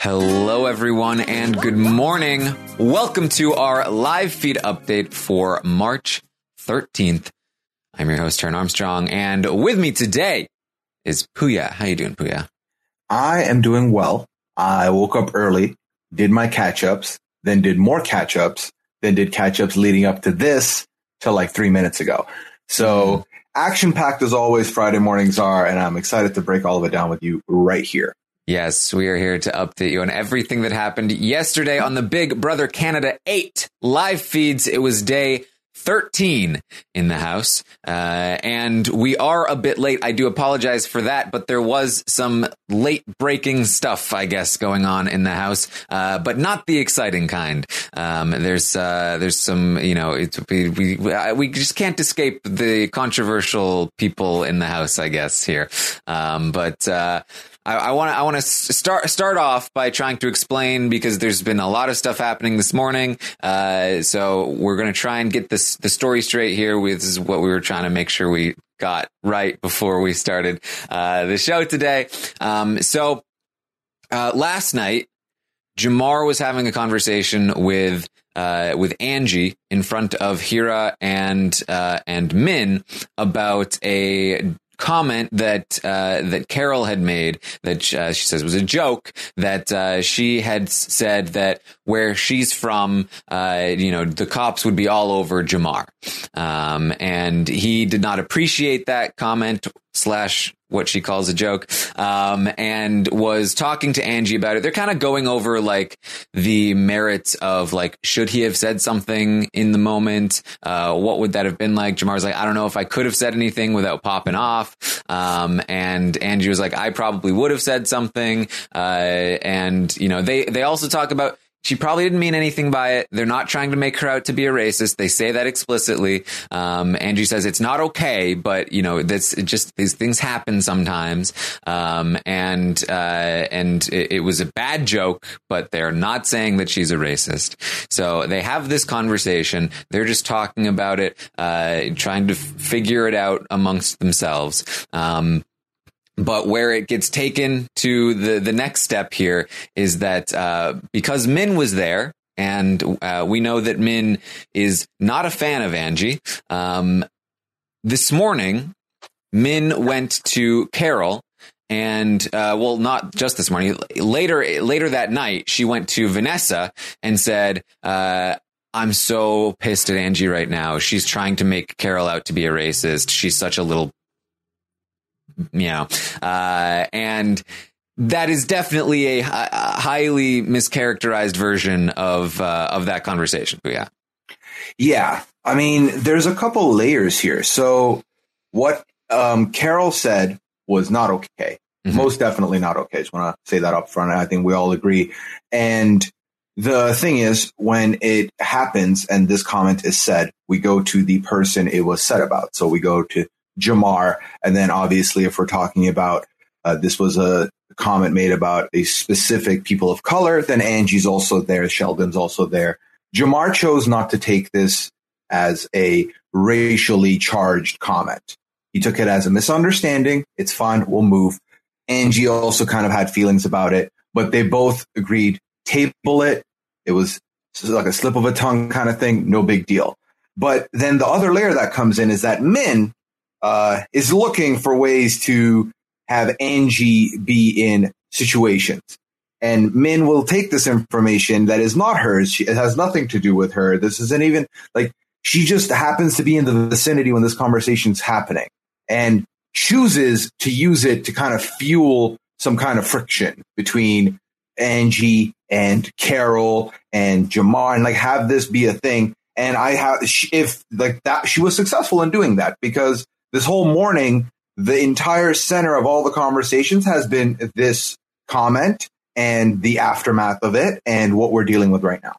Hello, everyone, and good morning. Welcome to our live feed update for March 13th. I'm your host, Taran Armstrong, and with me today is Puya. How you doing, Puya? I am doing well. I woke up early, did my catch ups, then did more catch ups, then did catch ups leading up to this till like three minutes ago. So mm-hmm. action packed as always Friday mornings are, and I'm excited to break all of it down with you right here. Yes, we are here to update you on everything that happened yesterday on the Big Brother Canada 8 live feeds. It was day 13 in the house. Uh, and we are a bit late. I do apologize for that, but there was some late breaking stuff, I guess, going on in the house, uh, but not the exciting kind. Um, there's, uh, there's some, you know, it's, we, we, we just can't escape the controversial people in the house, I guess, here. Um, but, uh, I want to I want to start start off by trying to explain because there's been a lot of stuff happening this morning. Uh, so we're going to try and get this the story straight here. With what we were trying to make sure we got right before we started uh, the show today. Um, so uh, last night, Jamar was having a conversation with uh, with Angie in front of Hira and uh, and Min about a comment that uh, that Carol had made that uh, she says was a joke that uh, she had said that where she's from, uh, you know, the cops would be all over Jamar, um, and he did not appreciate that comment slash what she calls a joke, um, and was talking to Angie about it. They're kind of going over like the merits of like, should he have said something in the moment? Uh, what would that have been like? Jamar's like, I don't know if I could have said anything without popping off. Um, and Angie was like, I probably would have said something. Uh, and you know, they, they also talk about, she probably didn't mean anything by it. They're not trying to make her out to be a racist. They say that explicitly. Um, Angie says it's not okay, but you know, this just these things happen sometimes. Um, and uh, and it, it, was a bad joke, but they're not saying that she's a racist. So they have this conversation. They're just talking about it, uh, trying to figure it out amongst themselves. Um, but where it gets taken to the, the next step here is that uh, because Min was there, and uh, we know that Min is not a fan of Angie. Um, this morning, Min went to Carol and uh, well, not just this morning. Later, later that night, she went to Vanessa and said, uh, "I'm so pissed at Angie right now. She's trying to make Carol out to be a racist. She's such a little you know, uh, and that is definitely a, highly mischaracterized version of uh, of that conversation. Yeah, yeah. I mean, there's a couple layers here. So what um, Carol said was not okay. Mm-hmm. Most definitely not okay. Just want to say that up front. I think we all agree. And the thing is, when it happens and this comment is said, we go to the person it was said about. So we go to Jamar. And then obviously, if we're talking about uh, this was a comment made about a specific people of color, then Angie's also there, Sheldon's also there. Jamar chose not to take this as a racially charged comment. He took it as a misunderstanding. It's fine. We'll move. Angie also kind of had feelings about it, but they both agreed table it. It was like a slip of a tongue kind of thing. No big deal. But then the other layer that comes in is that Min uh, is looking for ways to have Angie be in situations. And Min will take this information that is not hers. She, it has nothing to do with her. This isn't even like she just happens to be in the vicinity when this conversation's happening and chooses to use it to kind of fuel some kind of friction between Angie and Carol and Jamar and like have this be a thing. And I have, if like that, she was successful in doing that because this whole morning, the entire center of all the conversations has been this comment and the aftermath of it and what we're dealing with right now.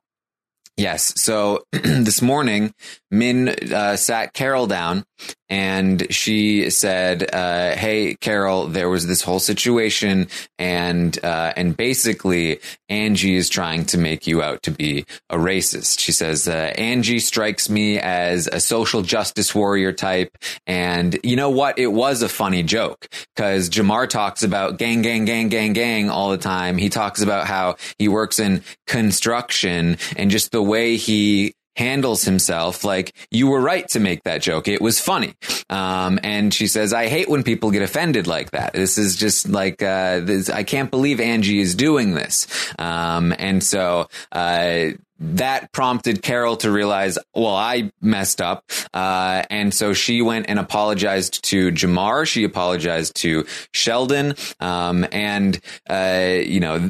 Yes. So this morning, Min uh, sat Carol down and she said, uh, "Hey, Carol, there was this whole situation, and uh, and basically, Angie is trying to make you out to be a racist." She says, uh, "Angie strikes me as a social justice warrior type, and you know what? It was a funny joke because Jamar talks about gang, gang, gang, gang, gang all the time. He talks about how he works in construction, and just the way he." Handles himself like you were right to make that joke it was funny um, and she says i hate when people get offended like that this is just like uh, this, i can't believe angie is doing this um, and so uh, that prompted Carol to realize, well, I messed up. Uh, and so she went and apologized to Jamar. She apologized to Sheldon. Um, and, uh, you know,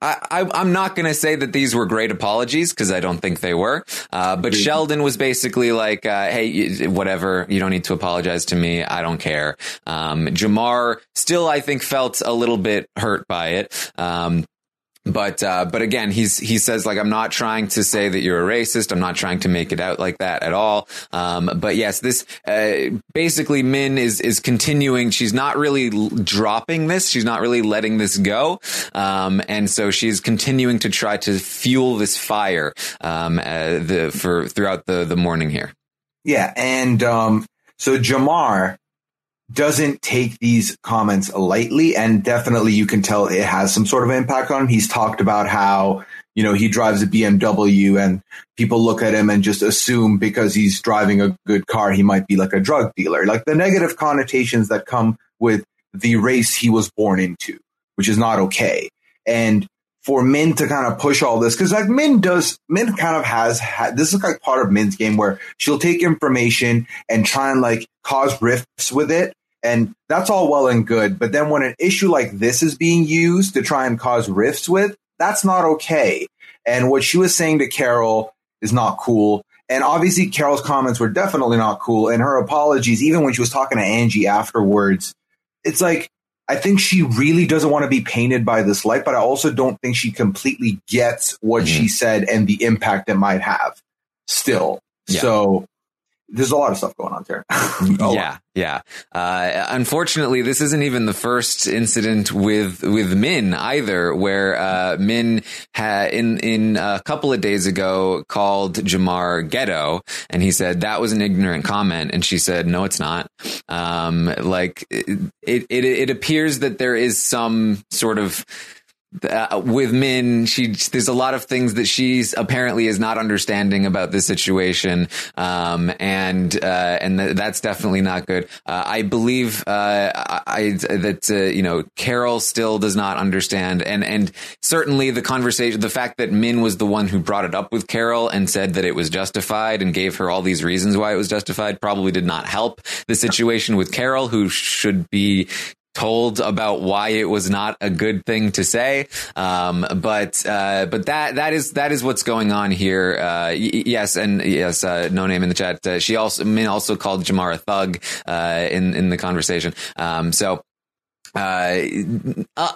I, am not going to say that these were great apologies because I don't think they were. Uh, but Sheldon was basically like, uh, "Hey, whatever. You don't need to apologize to me. I don't care." Um, Jamar still, I think, felt a little bit hurt by it. Um, but uh, but again, he's he says like I'm not trying to say that you're a racist. I'm not trying to make it out like that at all. Um, but yes, this uh, basically Min is is continuing. She's not really dropping this. She's not really letting this go. Um, and so she's continuing to try to fuel this fire um, uh, the for throughout the the morning here. Yeah, and um, so Jamar doesn't take these comments lightly and definitely you can tell it has some sort of impact on him. He's talked about how, you know, he drives a BMW and people look at him and just assume because he's driving a good car, he might be like a drug dealer. Like the negative connotations that come with the race he was born into, which is not okay. And for Min to kind of push all this, because like Min does, Min kind of has, had, this is like part of Min's game where she'll take information and try and like cause rifts with it. And that's all well and good. But then when an issue like this is being used to try and cause rifts with, that's not okay. And what she was saying to Carol is not cool. And obviously, Carol's comments were definitely not cool. And her apologies, even when she was talking to Angie afterwards, it's like, I think she really doesn't want to be painted by this light, but I also don't think she completely gets what mm-hmm. she said and the impact it might have still. Yeah. So there's a lot of stuff going on there. oh, yeah, yeah. Uh, unfortunately, this isn't even the first incident with with Min either, where uh, Min had in in a couple of days ago called Jamar ghetto, and he said that was an ignorant comment, and she said no, it's not. Um, like it, it, it appears that there is some sort of uh, with Min, she there's a lot of things that she's apparently is not understanding about this situation, um, and uh, and th- that's definitely not good. Uh, I believe uh, I, that uh, you know Carol still does not understand, and and certainly the conversation, the fact that Min was the one who brought it up with Carol and said that it was justified and gave her all these reasons why it was justified, probably did not help the situation with Carol, who should be told about why it was not a good thing to say. Um, but uh, but that that is that is what's going on here. Uh, y- yes, and yes, uh, no name in the chat. Uh, she also Min also called Jamar a thug uh, in in the conversation. Um, so. Uh,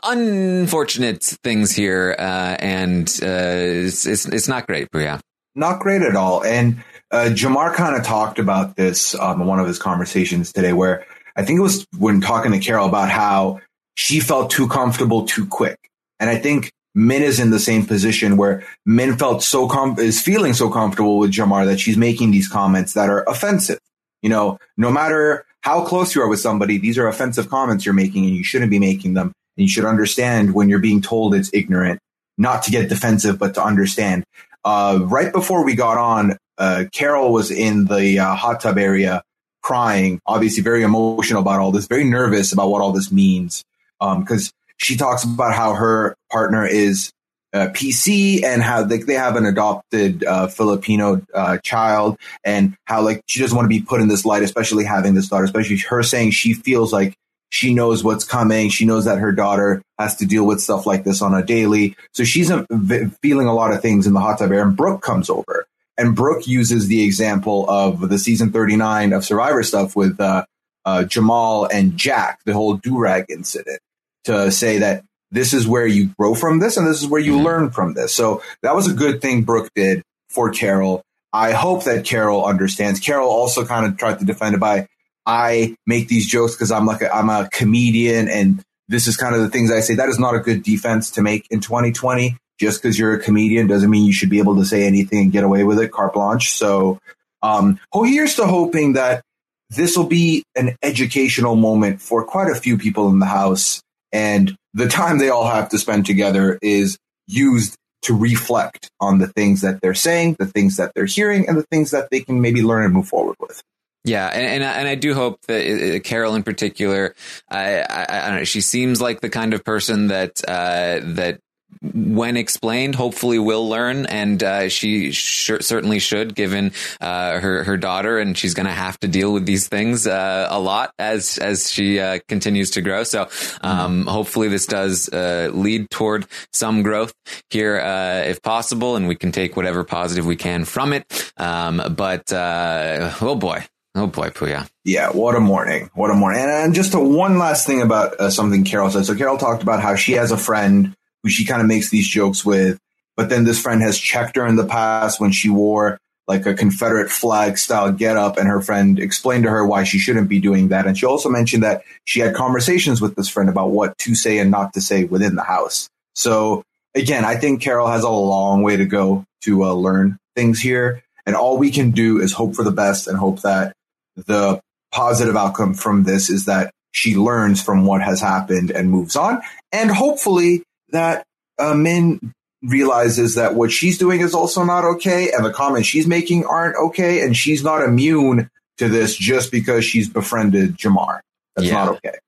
unfortunate things here, and it's, it's it's not great, but yeah, not great at all. And Jamar kind of talked about this um, in one of his conversations today, where I think it was when talking to Carol about how she felt too comfortable too quick. And I think Min is in the same position where Min felt so com- is feeling so comfortable with Jamar that she's making these comments that are offensive. You know, no matter how close you are with somebody, these are offensive comments you're making and you shouldn't be making them. And you should understand when you're being told it's ignorant, not to get defensive, but to understand. Uh, right before we got on, uh, Carol was in the uh, hot tub area crying, obviously very emotional about all this, very nervous about what all this means. Because um, she talks about how her partner is uh, PC and how they, they have an adopted uh, Filipino uh, child and how like she doesn't want to be put in this light, especially having this daughter, especially her saying she feels like she knows what's coming. She knows that her daughter has to deal with stuff like this on a daily. So she's a, v- feeling a lot of things in the hot tub air and Brooke comes over and Brooke uses the example of the season 39 of Survivor stuff with uh, uh, Jamal and Jack, the whole durag incident, to say that this is where you grow from this and this is where you Mhm. learn from this. So that was a good thing Brooke did for Carol. I hope that Carol understands. Carol also kind of tried to defend it by I make these jokes because I'm like a, I'm a comedian and this is kind of the things I say. That is not a good defense to make in 2020. Just because you're a comedian doesn't mean you should be able to say anything and get away with it, carte blanche. So, um, oh, here's to hoping that this will be an educational moment for quite a few people in the house. And the time they all have to spend together is used to reflect on the things that they're saying, the things that they're hearing, and the things that they can maybe learn and move forward with. Yeah, and and I, and I do hope that uh, Carol in particular, I, I, I don't know, she seems like the kind of person that uh, that when explained, hopefully will learn, and uh, she sure, certainly should, given uh, her her daughter, and she's going to have to deal with these things uh, a lot as as she uh, continues to grow. So, um, hopefully, this does uh, lead toward some growth here, uh, if possible, and we can take whatever positive we can from it. Um, but uh, oh boy, oh boy, Puya. Yeah, what a morning. What a morning. And, and just a, one last thing about uh, something Carol said. So Carol talked about how she has a friend who she kind of makes these jokes with, but then this friend has checked her in the past when she wore like a Confederate flag style getup, and her friend explained to her why she shouldn't be doing that. And she also mentioned that she had conversations with this friend about what to say and not to say within the house. So again, I think Carol has a long way to go to uh, learn things here. And all we can do is hope for the best and hope that the positive outcome from this is that she learns from what has happened and moves on. And hopefully that uh, Min realizes that what she's doing is also not okay and the comments she's making aren't okay. And she's not immune to this just because she's befriended Jamar. That's Yeah. not okay.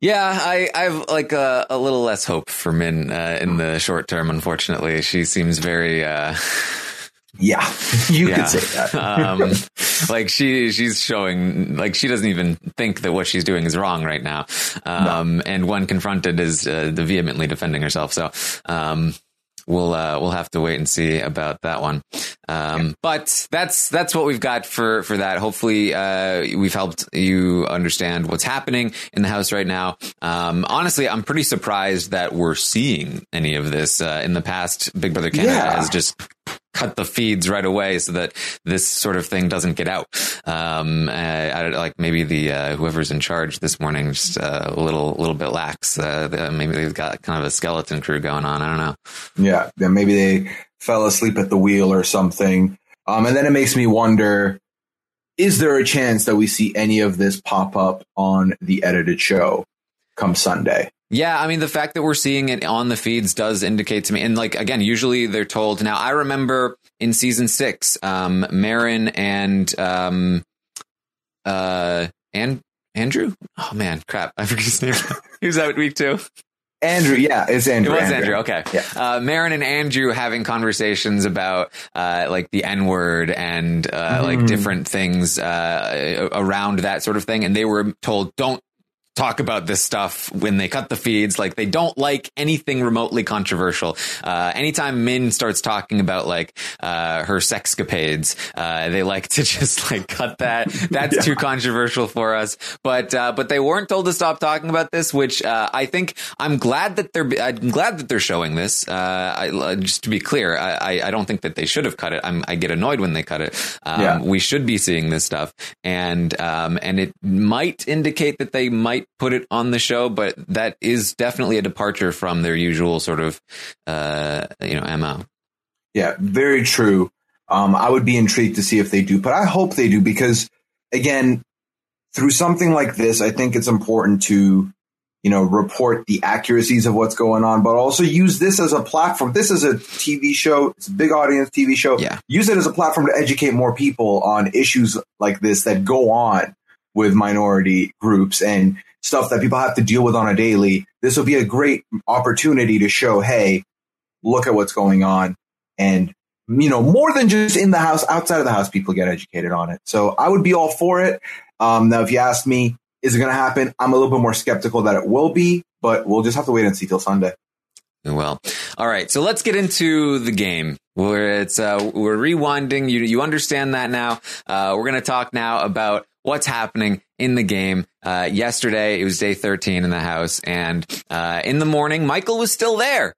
Yeah, I, I have like a, a little less hope for Min uh, in the short term. Unfortunately, she seems very. Uh, Yeah, you yeah. could say that. um, like she she's showing like she doesn't even think that what she's doing is wrong right now. Um, and when confronted is uh, vehemently defending herself. So um, we'll uh, we'll have to wait and see about that one. Um, but that's that's what we've got for for that. Hopefully, uh, we've helped you understand what's happening in the house right now. Um, honestly, I'm pretty surprised that we're seeing any of this. Uh, in the past, Big Brother Canada Yeah. has just cut the feeds right away so that this sort of thing doesn't get out. Um, uh, I like maybe the uh, whoever's in charge this morning just uh, a little little bit lax. Uh, maybe they've got kind of a skeleton crew going on. I don't know. Yeah, maybe they fell asleep at the wheel or something. Um, and then it makes me wonder: Is there a chance that we see any of this pop up on the edited show come Sunday? Yeah, I mean the fact that we're seeing it on the feeds does indicate to me, and like again, usually they're told. Now I remember in season six, um, Marin and um, uh, and Andrew. Oh man, crap! I forget his name. he was out week two. Andrew, yeah, it's Andrew. It Andrew. was Andrew. Okay. Yeah. Uh, Marin and Andrew having conversations about uh, like the N word and uh, like Mm. different things uh, around that sort of thing, and they were told don't talk about this stuff when they cut the feeds. Like they don't like anything remotely controversial. Uh, anytime Min starts talking about like uh, her sexcapades, uh, they like to just like cut that. That's Yeah. too controversial for us. But uh, but they weren't told to stop talking about this, which uh, I think I'm glad that they're I'm glad that they're showing this. Uh, I, just to be clear, I, I I don't think that they should have cut it. I'm, I get annoyed when they cut it. Um, Yeah. We should be seeing this stuff, and um, and it might indicate that they might put it on the show, but that is definitely a departure from their usual sort of uh, you know mo. Yeah, very true. Um, I would be intrigued to see if they do, but I hope they do because, again, through something like this, I think it's important to, you know, report the accuracies of what's going on, but also use this as a platform. This is a TV show; it's a big audience TV show. Yeah. Use it as a platform to educate more people on issues like this that go on with minority groups and stuff that people have to deal with on a daily. This will be a great opportunity to show, hey, look at what's going on and you know more than just in the house outside of the house people get educated on it so i would be all for it um, now if you ask me is it going to happen i'm a little bit more skeptical that it will be but we'll just have to wait and see till sunday Well, all right. So let's get into the game. Where it's uh, we're rewinding. You you understand that now. Uh, we're going to talk now about what's happening in the game. Uh, yesterday, it was day 13 in the house. And uh, in the morning, Michael was still there.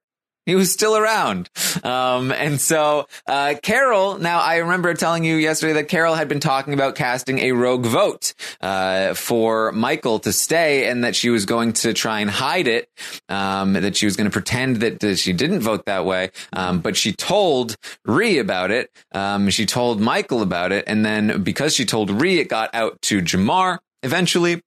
He was still around. Um, and so, uh, Carol, now I remember telling you yesterday that Carol had been talking about casting a rogue vote, uh, for Michael to stay and that she was going to try and hide it, um, that she was going to pretend that, that, she didn't vote that way. Um, but she told Ree about it. Um, she told Michael about it. And then because she told Ree, it got out to Jamar eventually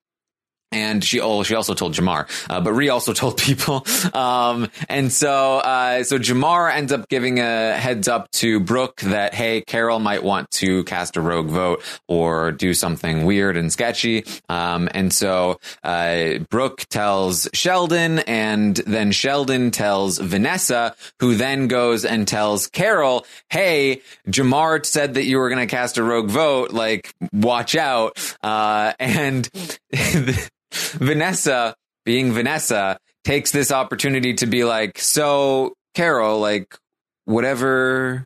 and she oh she also told Jamar, uh, but Ree also told people. Um, and so uh, so Jamar ends up giving a heads up to Brooke that hey Carol might want to cast a rogue vote or do something weird and sketchy. Um, and so uh, Brooke tells Sheldon, and then Sheldon tells Vanessa, who then goes and tells Carol, hey Jamar said that you were going to cast a rogue vote, like watch out. Uh, and Vanessa, being Vanessa, takes this opportunity to be like, so Carol, like, whatever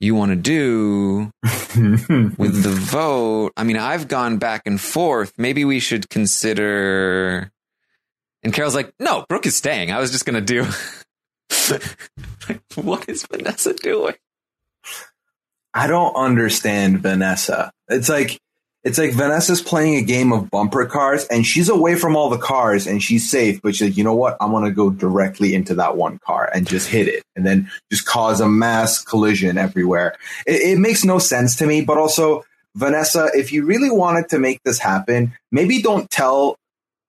you want to do with the vote. I mean, I've gone back and forth. Maybe we should consider. And Carol's like, no, Brooke is staying. I was just going to do. what is Vanessa doing? I don't understand Vanessa. It's like it's like Vanessa's playing a game of bumper cars and she's away from all the cars and she's safe, but she's like, you know what? I'm going to go directly into that one car and just hit it and then just cause a mass collision everywhere. It, it makes no sense to me, but also Vanessa, if you really wanted to make this happen, maybe don't tell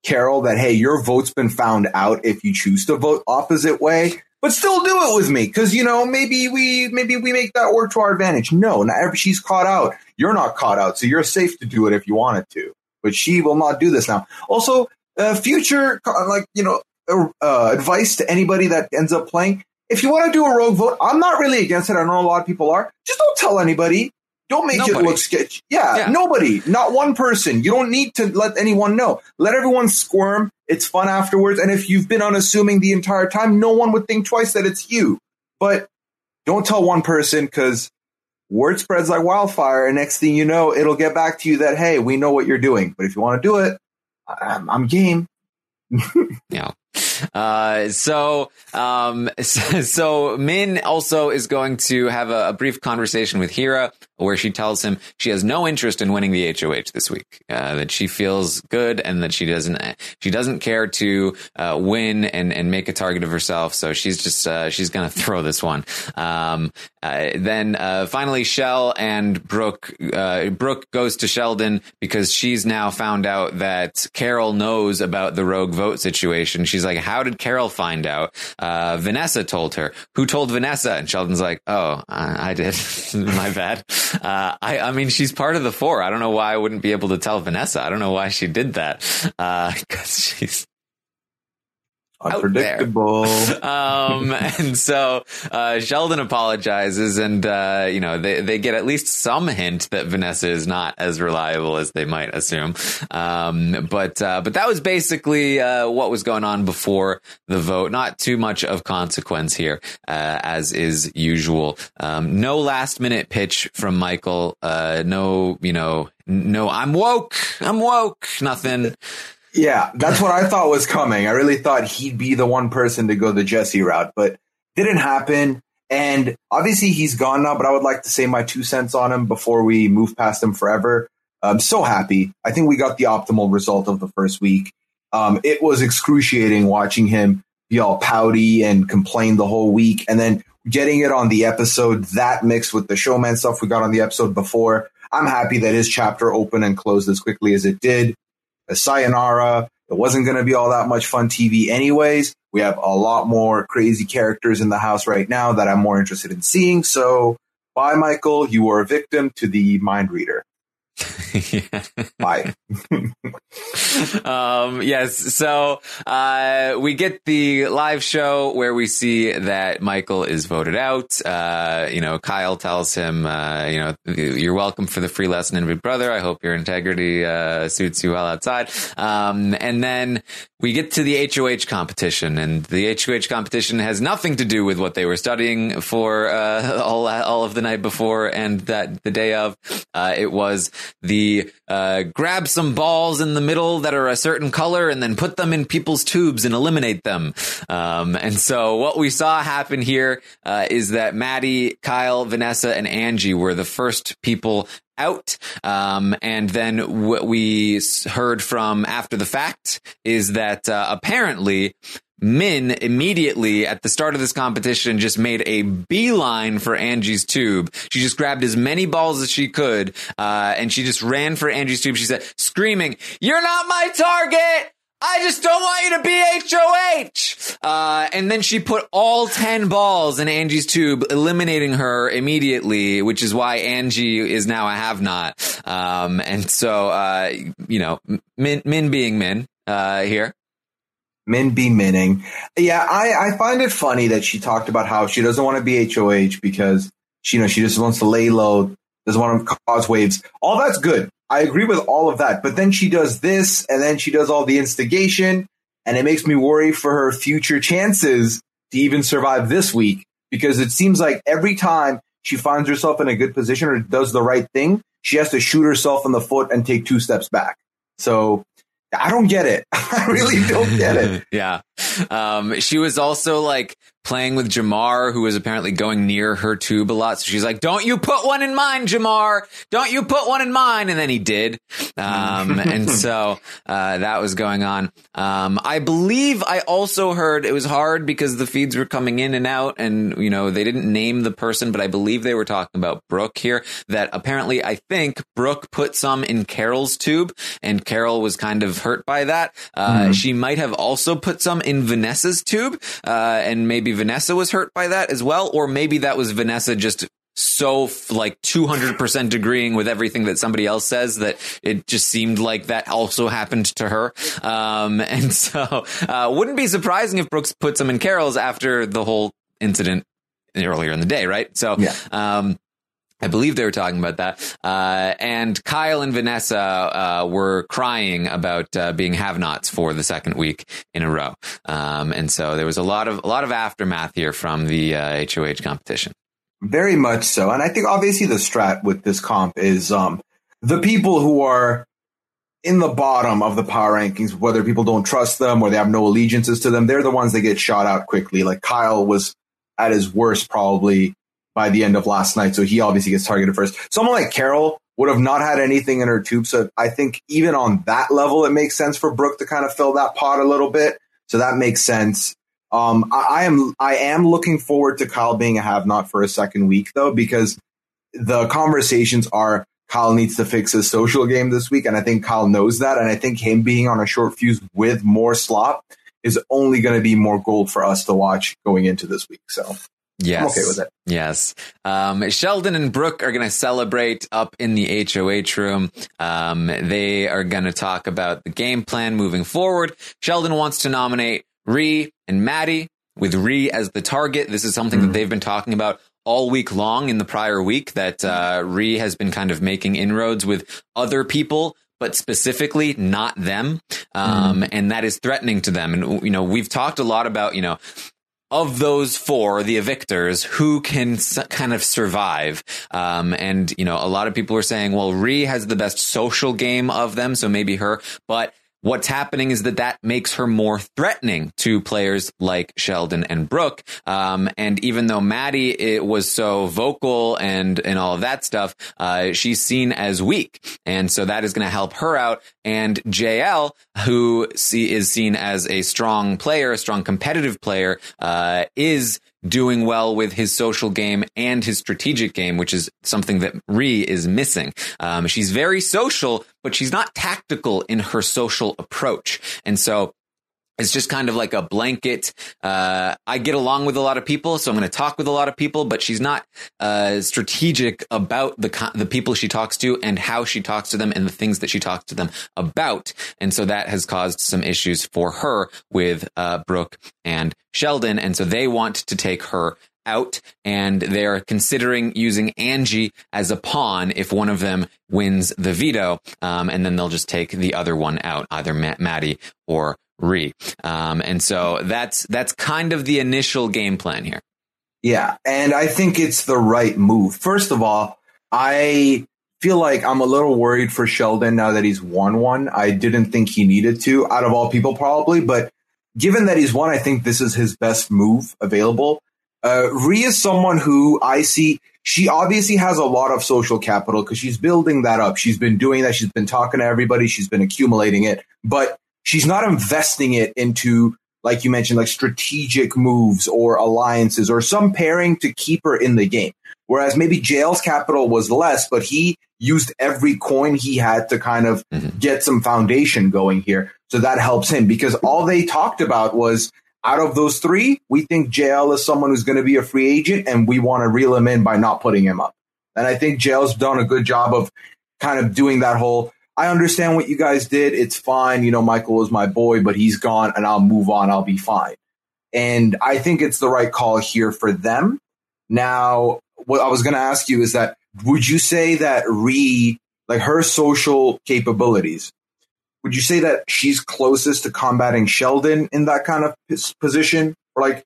Carol that, hey, your vote's been found out if you choose to vote opposite way but still do it with me because you know maybe we maybe we make that work to our advantage. No, not every, she's caught out. You're not caught out, so you're safe to do it if you wanted to. But she will not do this now. Also, uh, future like you know uh, uh, advice to anybody that ends up playing. If you want to do a rogue vote, I'm not really against it. I know a lot of people are. Just don't tell anybody. Don't make nobody. it look sketchy. Yeah, yeah, nobody, not one person. You don't need to let anyone know. Let everyone squirm. It's fun afterwards. And if you've been unassuming the entire time, no one would think twice that it's you. But don't tell one person because word spreads like wildfire. And next thing you know, it'll get back to you that, hey, we know what you're doing. But if you want to do it, I'm, I'm game. yeah. Uh, so, um, so, so, Min also is going to have a, a, brief conversation with Hira where she tells him she has no interest in winning the HOH this week, uh, that she feels good and that she doesn't, she doesn't care to, uh, win and, and make a target of herself. So she's just, uh, she's going to throw this one. Um, uh, then, finally, Shell and Brooke, Brooke goes to Sheldon because she's now found out that Carol knows about the rogue vote situation. She's like, how did Carol find out? Uh, Vanessa told her. Who told Vanessa? And Sheldon's like, oh, I, I did. My bad. Uh, I, I mean, she's part of the four. I don't know why I wouldn't be able to tell Vanessa. I don't know why she did that. Uh, cause she's, unpredictable. um, and so uh, Sheldon apologizes, and uh, you know they they get at least some hint that Vanessa is not as reliable as they might assume. Um, but uh, but that was basically uh, what was going on before the vote. Not too much of consequence here, uh, as is usual. Um, no last minute pitch from Michael. Uh, no, you know, no. I'm woke. I'm woke. Nothing. Yeah, that's what I thought was coming. I really thought he'd be the one person to go the Jesse route, but didn't happen. And obviously he's gone now, but I would like to say my two cents on him before we move past him forever. I'm so happy. I think we got the optimal result of the first week. Um, it was excruciating watching him be all pouty and complain the whole week. And then getting it on the episode, that mixed with the showman stuff we got on the episode before. I'm happy that his chapter opened and closed as quickly as it did a sayonara. It wasn't going to be all that much fun TV anyways. We have a lot more crazy characters in the house right now that I'm more interested in seeing. So bye, Michael. You were a victim to the mind reader. Bye. um, yes. So, uh, we get the live show where we see that Michael is voted out. Uh, you know, Kyle tells him, uh, you know, you're welcome for the free lesson in Big Brother. I hope your integrity, uh, suits you well outside. Um, and then we get to the HOH competition, and the HOH competition has nothing to do with what they were studying for uh, all all of the night before and that the day of. Uh, it was the uh, grab some balls in the middle that are a certain color and then put them in people's tubes and eliminate them. Um, and so what we saw happen here uh, is that Maddie, Kyle, Vanessa, and Angie were the first people out. Um, and then what we heard from after the fact is that uh, apparently Min immediately at the start of this competition just made a beeline for Angie's tube. She just grabbed as many balls as she could, uh, and she just ran for Angie's tube. She said, screaming, "You're not my target! I just don't want you to be HOH. Uh, and then she put all 10 balls in Angie's tube, eliminating her immediately, which is why Angie is now a have not. Um, and so, uh, you know, Min being Min, uh, here. Min be minning. Yeah, I, I find it funny that she talked about how she doesn't want to be HOH because she, you know, she just wants to lay low, doesn't want to cause waves. All that's good. I agree with all of that. But then she does this and then she does all the instigation. And it makes me worry for her future chances to even survive this week because it seems like every time she finds herself in a good position or does the right thing, she has to shoot herself in the foot and take two steps back. So I don't get it. I really don't get it. yeah. Um, she was also like playing with Jamar, who was apparently going near her tube a lot. So she's like, don't you put one in mine, Jamar. Don't you put one in mine. And then he did. Um, and so, uh, that was going on. Um, I believe I also heard it was hard because the feeds were coming in and out and, you know, they didn't name the person, but I believe they were talking about Brooke here that apparently I think Brooke put some in Carol's tube and Carol was kind of hurt by that. Uh, mm. she might have also put some in Vanessa's tube, uh, and maybe Vanessa was hurt by that as well, or maybe that was Vanessa just so like 200% agreeing with everything that somebody else says that it just seemed like that also happened to her. Um, and so, uh, wouldn't be surprising if Brooks put some in Carol's after the whole incident earlier in the day, right? So, yeah. um, I believe they were talking about that. Uh, and Kyle and Vanessa uh, were crying about uh, being have-nots for the second week in a row. Um, and so there was a lot of a lot of aftermath here from the HOH uh, competition. Very much so, and I think obviously the strat with this comp is um, the people who are in the bottom of the power rankings, whether people don't trust them or they have no allegiances to them, they're the ones that get shot out quickly. Like Kyle was at his worst probably by the end of last night. So he obviously gets targeted first. Someone like Carol would have not had anything in her tube. So I think even on that level, it makes sense for Brooke to kind of fill that pot a little bit. So that makes sense. Um, I, I, am I am looking forward to Kyle being a have not for a second week though, because the conversations are Kyle needs to fix his social game this week, and I think Kyle knows that. And I think him being on a short fuse with more slop is only going to be more gold for us to watch going into this week. So Yes. I'm okay with it. Yes. Um, Sheldon and Brooke are going to celebrate up in the HOH room. Um, they are going to talk about the game plan moving forward. Sheldon wants to nominate Ree and Maddie with Ree as the target. This is something mm-hmm. that they've been talking about all week long in the prior week that uh, Ree has been kind of making inroads with other people but specifically not them. Um, mm. and that is threatening to them. And, you know, we've talked a lot about, you know, of those four, the evictors, who can kind of survive? Um, and, you know, a lot of people are saying, well, Ree has the best social game of them, so maybe her, but What's happening is that that makes her more threatening to players like Sheldon and Brooke. Um, and even though Maddie it was so vocal and and all of that stuff, uh, she's seen as weak, and so that is going to help her out. And JL, who see, is seen as a strong player, a strong competitive player, uh, is doing well with his social game and his strategic game, which is something that Ree is missing. Um, she's very social, but she's not tactical in her social approach. And so it's just kind of like a blanket. Uh, I get along with a lot of people, so I'm going to talk with a lot of people, but she's not uh, strategic about the the people she talks to and how she talks to them and the things that she talks to them about. And so that has caused some issues for her with uh, Brooke and Sheldon, and so they want to take her out and they're considering using Angie as a pawn if one of them wins the veto. Um, and then they'll just take the other one out, either Matt, Maddie or Rhi. Um, and so that's that's kind of the initial game plan here. Yeah, and I think it's the right move. First of all, I feel like I'm a little worried for Sheldon now that he's won one. I didn't think he needed to, out of all people, probably, but given that he's won, I think this is his best move available. Uh, Rhi is someone who I see. She obviously has a lot of social capital because she's building that up. She's been doing that. She's been talking to everybody. She's been accumulating it, but she's not investing it into, like you mentioned, like strategic moves or alliances or some pairing to keep her in the game. Whereas maybe JL's capital was less, but he used every coin he had to kind of mm-hmm. get some foundation going here. So that helps him because all they talked about was out of those three, we think JL is someone who's going to be a free agent and we want to reel him in by not putting him up. And I think JL's done a good job of kind of doing that whole, I understand what you guys did. It's fine. You know, Michael was my boy, but he's gone and I'll move on. I'll be fine. And I think it's the right call here for them. Now, what I was going to ask you is that would you say that Rhi, like her social capabilities, would you say that she's closest to combating Sheldon in that kind of position, or like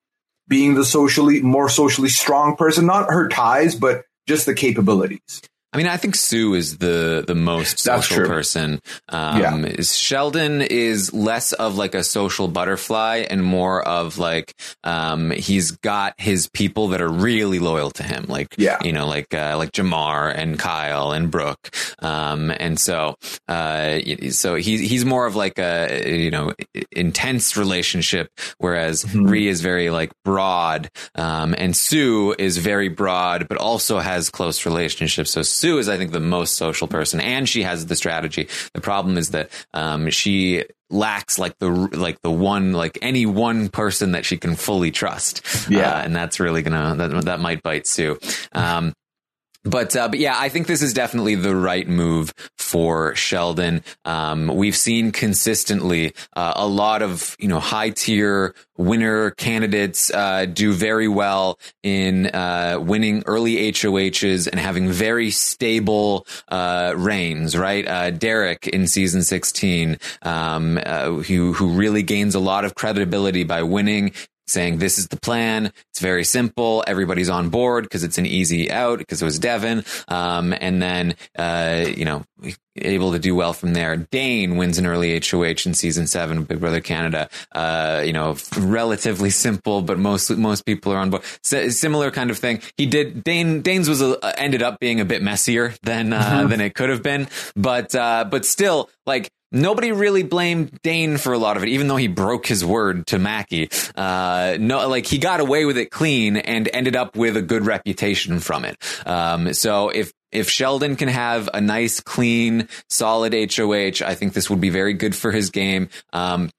being the socially more socially strong person? Not her ties, but just the capabilities. I mean, I think Sue is the the most social person. Um, yeah. Sheldon is less of like a social butterfly and more of like um, he's got his people that are really loyal to him, like yeah. you know, like uh, like Jamar and Kyle and Brooke, um, and so uh, so he's he's more of like a you know intense relationship, whereas mm-hmm. Rhi is very like broad, um, and Sue is very broad, but also has close relationships. So Sue is, I think, the most social person, and she has the strategy. The problem is that um, she lacks like the like the one like any one person that she can fully trust. Yeah, uh, and that's really gonna that that might bite Sue. Um, but uh, but yeah, I think this is definitely the right move for Sheldon. Um, we've seen consistently uh, a lot of you know high tier winner candidates uh, do very well in uh, winning early HOHs and having very stable uh, reigns. Right, uh, Derrick in season sixteen, um, who who really gains a lot of credibility by winning saying this is the plan. It's very simple. Everybody's on board because it's an easy out because it was Devin. Um, and then, uh, you know, able to do well from there. Dane wins an early HOH in season seven Big Brother Canada. Uh, you know, relatively simple, but most most people are on board. S- similar kind of thing. He did Dane Dane's was a, ended up being a bit messier than uh, mm-hmm. than it could have been, but uh, but still like Nobody really blamed Dane for a lot of it, even though he broke his word to Mackie. Uh, no, like he got away with it clean and ended up with a good reputation from it. Um, so if if Sheldon can have a nice, clean, solid HOH, I think this would be very good for his game. Um,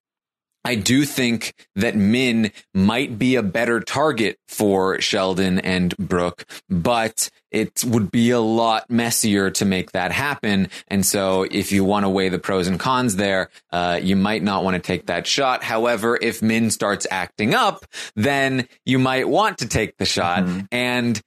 I do think that Min might be a better target for Sheldon and Brooke, but it would be a lot messier to make that happen. And so if you want to weigh the pros and cons there, uh, you might not want to take that shot. However, if Min starts acting up, then you might want to take the shot. Mm-hmm. And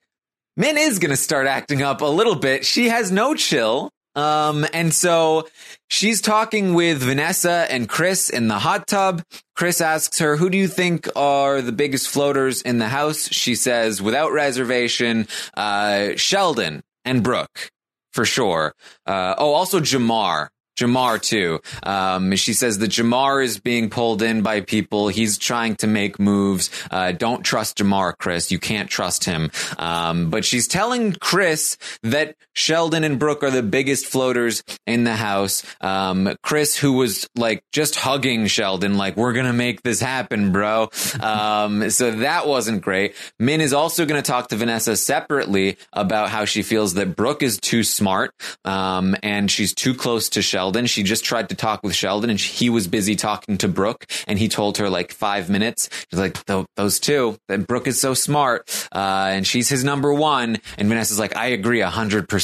Min is going to start acting up a little bit. She has no chill. Um, and so she's talking with Vanessa and Chris in the hot tub. Chris asks her, who do you think are the biggest floaters in the house? She says, without reservation, uh, Sheldon and Brooke for sure. Uh, oh, also Jamar. Jamar too. Um, she says that Jamar is being pulled in by people. He's trying to make moves. Uh, don't trust Jamar, Chris. You can't trust him. Um, but she's telling Chris that Sheldon and Brooke are the biggest floaters in the house. Um, Chris, who was like just hugging Sheldon, like, we're going to make this happen, bro. Um, so that wasn't great. Min is also going to talk to Vanessa separately about how she feels that Brooke is too smart. Um, and she's too close to Sheldon. She just tried to talk with Sheldon and he was busy talking to Brooke and he told her like five minutes. She's like, those two, and Brooke is so smart. Uh, and she's his number one. And Vanessa's like, I agree a hundred percent.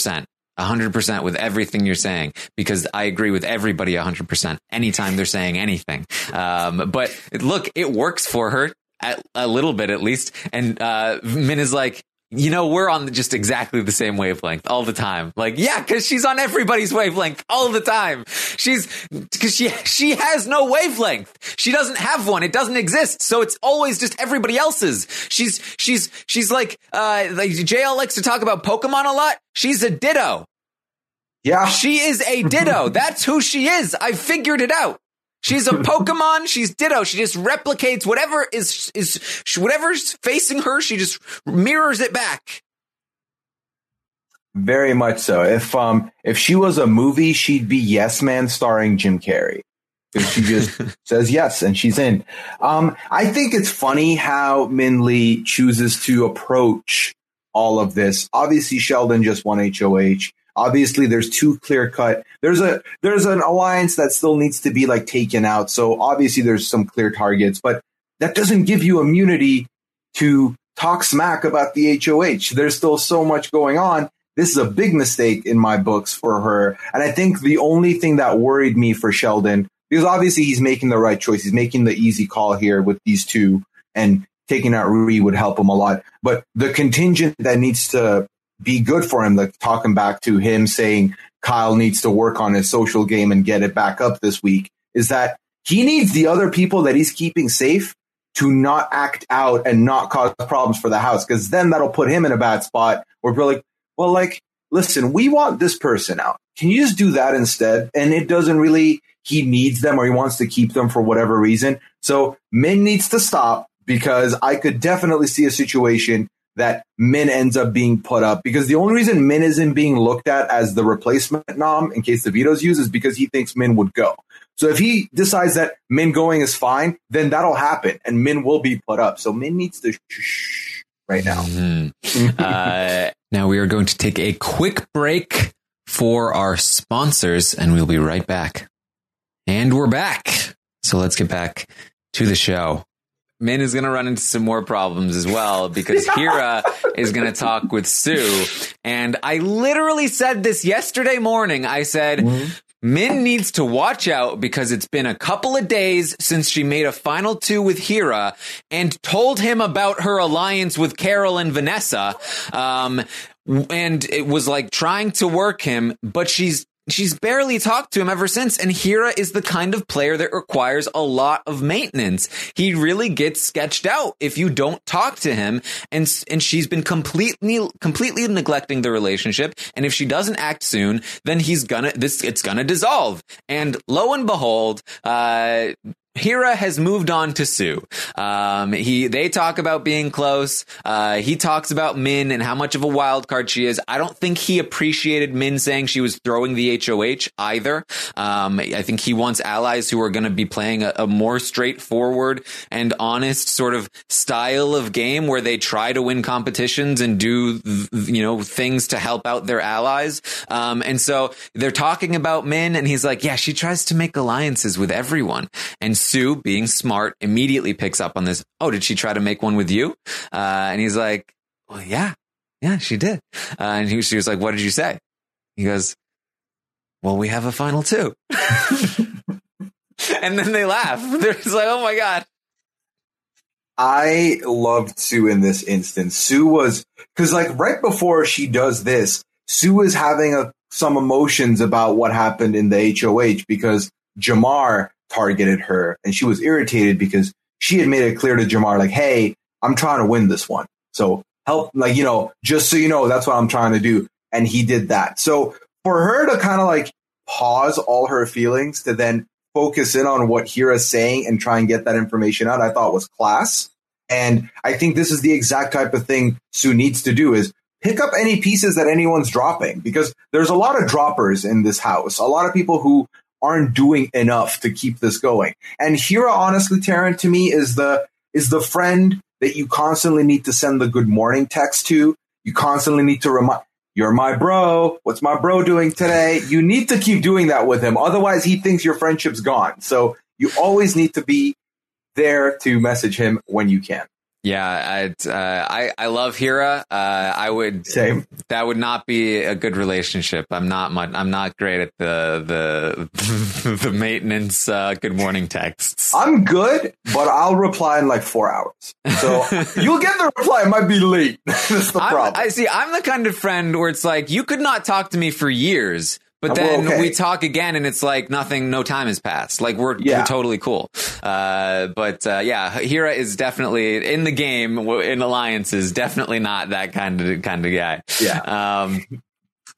100% with everything you're saying because I agree with everybody 100% anytime they're saying anything. Um, but look, it works for her at, a little bit at least. And uh, Min is like, you know, we're on just exactly the same wavelength all the time. Like, yeah, cause she's on everybody's wavelength all the time. She's, cause she, she has no wavelength. She doesn't have one. It doesn't exist. So it's always just everybody else's. She's, she's, she's like, uh, like JL likes to talk about Pokemon a lot. She's a ditto. Yeah. She is a ditto. That's who she is. I figured it out. She's a Pokemon. She's Ditto. She just replicates whatever is is whatever's facing her. She just mirrors it back. Very much so. If um if she was a movie, she'd be Yes Man starring Jim Carrey. Because she just says yes and she's in. Um, I think it's funny how Min Lee chooses to approach all of this. Obviously, Sheldon just won HOH. Obviously, there's two clear cut. There's a there's an alliance that still needs to be like taken out. So obviously, there's some clear targets, but that doesn't give you immunity to talk smack about the HOH. There's still so much going on. This is a big mistake in my books for her. And I think the only thing that worried me for Sheldon, because obviously he's making the right choice. He's making the easy call here with these two and taking out Rui would help him a lot. But the contingent that needs to be good for him. Like talking back to him saying Kyle needs to work on his social game and get it back up this week is that he needs the other people that he's keeping safe to not act out and not cause problems for the house because then that'll put him in a bad spot where we're like, well, like, listen, we want this person out. Can you just do that instead? And it doesn't really, he needs them or he wants to keep them for whatever reason. So Min needs to stop because I could definitely see a situation that Min ends up being put up because the only reason Min isn't being looked at as the replacement nom in case the veto's used is because he thinks Min would go. So if he decides that Min going is fine, then that'll happen and Min will be put up. So Min needs to shh right now. Mm-hmm. uh, now we are going to take a quick break for our sponsors and we'll be right back. And we're back. So let's get back to the show. Min is going to run into some more problems as well because Hira is going to talk with Sue. And I literally said this yesterday morning. I said, mm-hmm. Min needs to watch out because it's been a couple of days since she made a final two with Hira and told him about her alliance with Carol and Vanessa. Um, and it was like trying to work him, but she's she's barely talked to him ever since. And Hira is the kind of player that requires a lot of maintenance. He really gets sketched out if you don't talk to him. And, and she's been completely, completely neglecting the relationship. And if she doesn't act soon, then he's gonna, this, it's gonna dissolve. And lo and behold, uh, Hira has moved on to Sue. Um, he, they talk about being close. Uh, he talks about Min and how much of a wild card she is. I don't think he appreciated Min saying she was throwing the HOH either. Um, I think he wants allies who are going to be playing a, a, more straightforward and honest sort of style of game where they try to win competitions and do, you know, things to help out their allies. Um, and so they're talking about Min and he's like, yeah, she tries to make alliances with everyone. And Sue, being smart, immediately picks up on this. Oh, did she try to make one with you? Uh, and he's like, well, yeah, yeah, she did. Uh, and he, she was like, what did you say? He goes, well, we have a final two. and then they laugh. They're just like, oh my God. I loved Sue in this instance. Sue was, cause like right before she does this, Sue is having a, some emotions about what happened in the HOH because Jamar targeted her and she was irritated because she had made it clear to Jamar, like, hey, I'm trying to win this one. So help, like, you know, just so you know, that's what I'm trying to do. And he did that. So for her to kind of like pause all her feelings to then focus in on what Hira's saying and try and get that information out, I thought was class. And I think this is the exact type of thing Sue needs to do is pick up any pieces that anyone's dropping because there's a lot of droppers in this house. A lot of people who aren't doing enough to keep this going. And Hira, honestly, Taran, to me is the is the friend that you constantly need to send the good morning text to. You constantly need to remind you're my bro. What's my bro doing today? You need to keep doing that with him. Otherwise, he thinks your friendship's gone. So you always need to be there to message him when you can. Yeah, I, uh, I I love Hira. Uh, I would Same. that would not be a good relationship. I'm not much, I'm not great at the the the maintenance uh, good morning texts. I'm good, but I'll reply in like four hours. So you'll get the reply. It might be late. That's the I'm- problem. I see. I'm the kind of friend where it's like you could not talk to me for years, but Uh, then okay. we talk again, and it's like nothing, no time has passed. Like we're, Yeah. we're totally cool. Uh, but uh, yeah, Hira is definitely in the game in alliances. Definitely not that kind of kind of guy. Yeah. Um,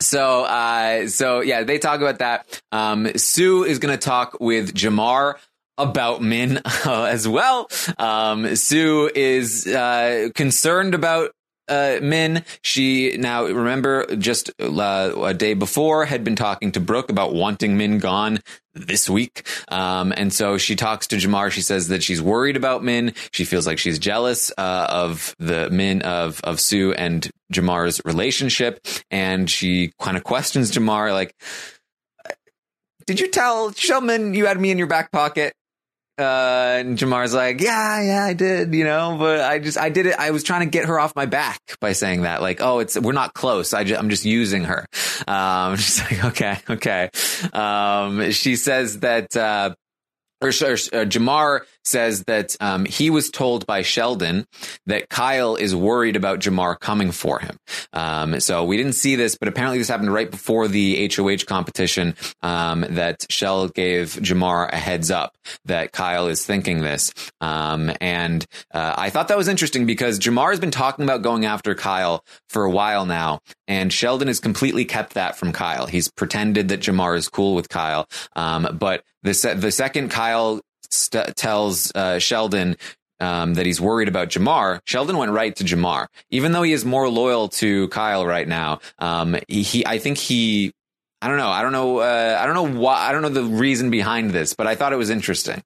so, uh, so yeah, they talk about that. Um, Sue is going to talk with Jamar about Min uh, as well. Um, Sue is uh, concerned about uh, Min. She now remember just uh, a day before had been talking to Brooke about wanting Min gone this week. Um, and so she talks to Jamar. She says that she's worried about Min. She feels like she's jealous uh, of the Min of of Sue and Jamar's relationship, and she kind of questions Jamar like. Did you tell Shulman you had me in your back pocket? Uh, and Jamar's like, yeah, yeah, I did, you know, but I just, I did it. I was trying to get her off my back by saying that, like, oh, it's, we're not close. I just, I'm just using her. Um, she's like, okay, okay. Um, she says that, uh, or, or uh, Jamar says that um, he was told by Sheldon that Kyle is worried about Jamar coming for him. Um, so we didn't see this, but apparently this happened right before the HOH competition. Um, that Shell gave Jamar a heads up that Kyle is thinking this, um, and uh, I thought that was interesting because Jamar has been talking about going after Kyle for a while now, and Sheldon has completely kept that from Kyle. He's pretended that Jamar is cool with Kyle, um, but the se- the second Kyle st- tells uh, Sheldon um, that he's worried about Jamar, Sheldon went right to Jamar. Even though he is more loyal to Kyle right now, um, he, he I think he. I don't know. I don't know. Uh, I don't know why. I don't know the reason behind this, but I thought it was interesting.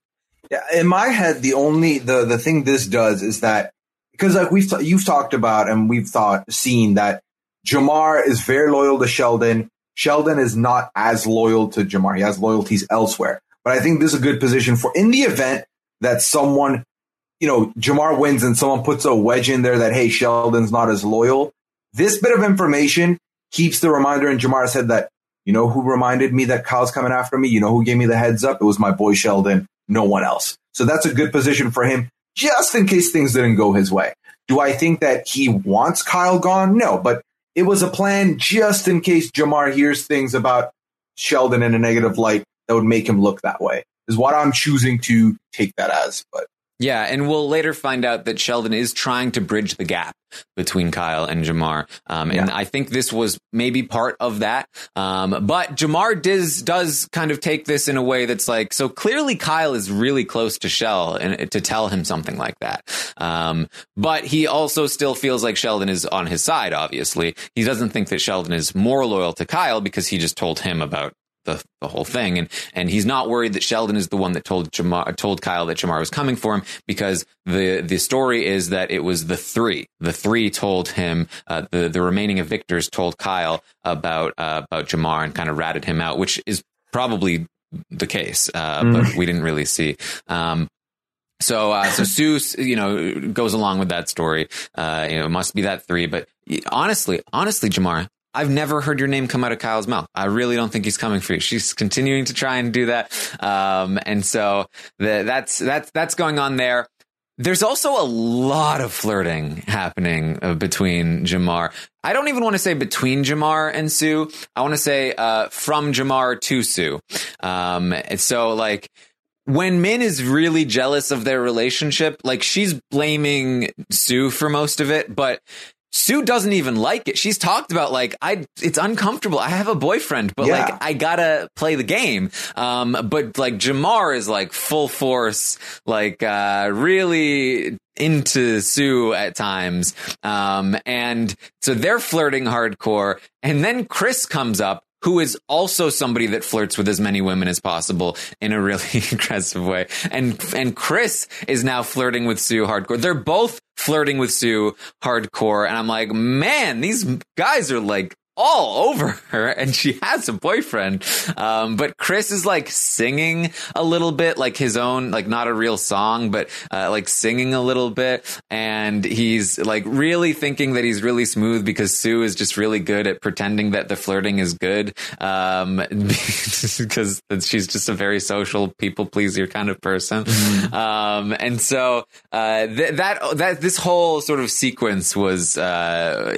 Yeah, in my head, the only the the thing this does is that because like we've you've talked about and we've thought seen that Jamar is very loyal to Sheldon. Sheldon is not as loyal to Jamar. He has loyalties elsewhere. But I think this is a good position for in the event that someone, you know, Jamar wins and someone puts a wedge in there that hey, Sheldon's not as loyal. This bit of information keeps the reminder in Jamar's head that you know who reminded me that Kyle's coming after me. You know who gave me the heads up? It was my boy Sheldon no one else. So that's a good position for him, just in case things didn't go his way. Do I think that he wants Kyle gone? No, but it was a plan just in case Jamar hears things about Sheldon in a negative light that would make him look that way, is what I'm choosing to take that as. But Yeah, and we'll later find out that Sheldon is trying to bridge the gap between Kyle and Jamar, um, and Yeah. I think this was maybe part of that. Um, but Jamar does does kind of take this in a way that's like so clearly Kyle is really close to Shell and to tell him something like that. Um, but he also still feels like Sheldon is on his side. Obviously, he doesn't think that Sheldon is more loyal to Kyle because he just told him about the, the whole thing. And, and he's not worried that Sheldon is the one that told Jamar, told Kyle that Jamar was coming for him because the, the story is that it was the three. The three told him, uh, the, the remaining evictors told Kyle about, uh, about Jamar and kind of ratted him out, which is probably the case. Uh, but we didn't really see. Um, so, uh, so Sue, you know, goes along with that story. Uh, you know, it must be that three. But honestly, honestly, Jamar, I've never heard your name come out of Kyle's mouth. I really don't think he's coming for you. She's continuing to try and do that. Um, and so the, that's, that's, that's going on there. There's also a lot of flirting happening uh, between Jamar. I don't even want to say between Jamar and Sue. I want to say, uh, from Jamar to Sue. Um, so like, when Min is really jealous of their relationship, like she's blaming Sue for most of it, but Sue doesn't even like it. She's talked about like I it's uncomfortable. I have a boyfriend, but Yeah. like I gotta play the game. Um, but like Jamar is like full force, like uh, really into Sue at times. Um, and so they're flirting hardcore. And then Chris comes up who is also somebody that flirts with as many women as possible in a really aggressive way. And and Chris is now flirting with Sue hardcore. They're both flirting with Sue hardcore, and I'm like, man, these guys are like all over her and she has a boyfriend. Um, but Chris is like singing a little bit, like his own, like not a real song, but, uh, like singing a little bit. And he's like really thinking that he's really smooth because Sue is just really good at pretending that the flirting is good. Um, because she's just a very social people pleaser kind of person. Mm-hmm. Um, and so, uh, th- that, that, this whole sort of sequence was, uh,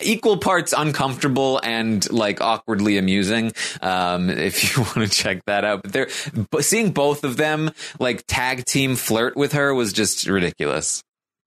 equal parts uncomfortable uncomfortable and like awkwardly amusing. Um, if you want to check that out, but they're but seeing both of them like tag team flirt with her was just ridiculous.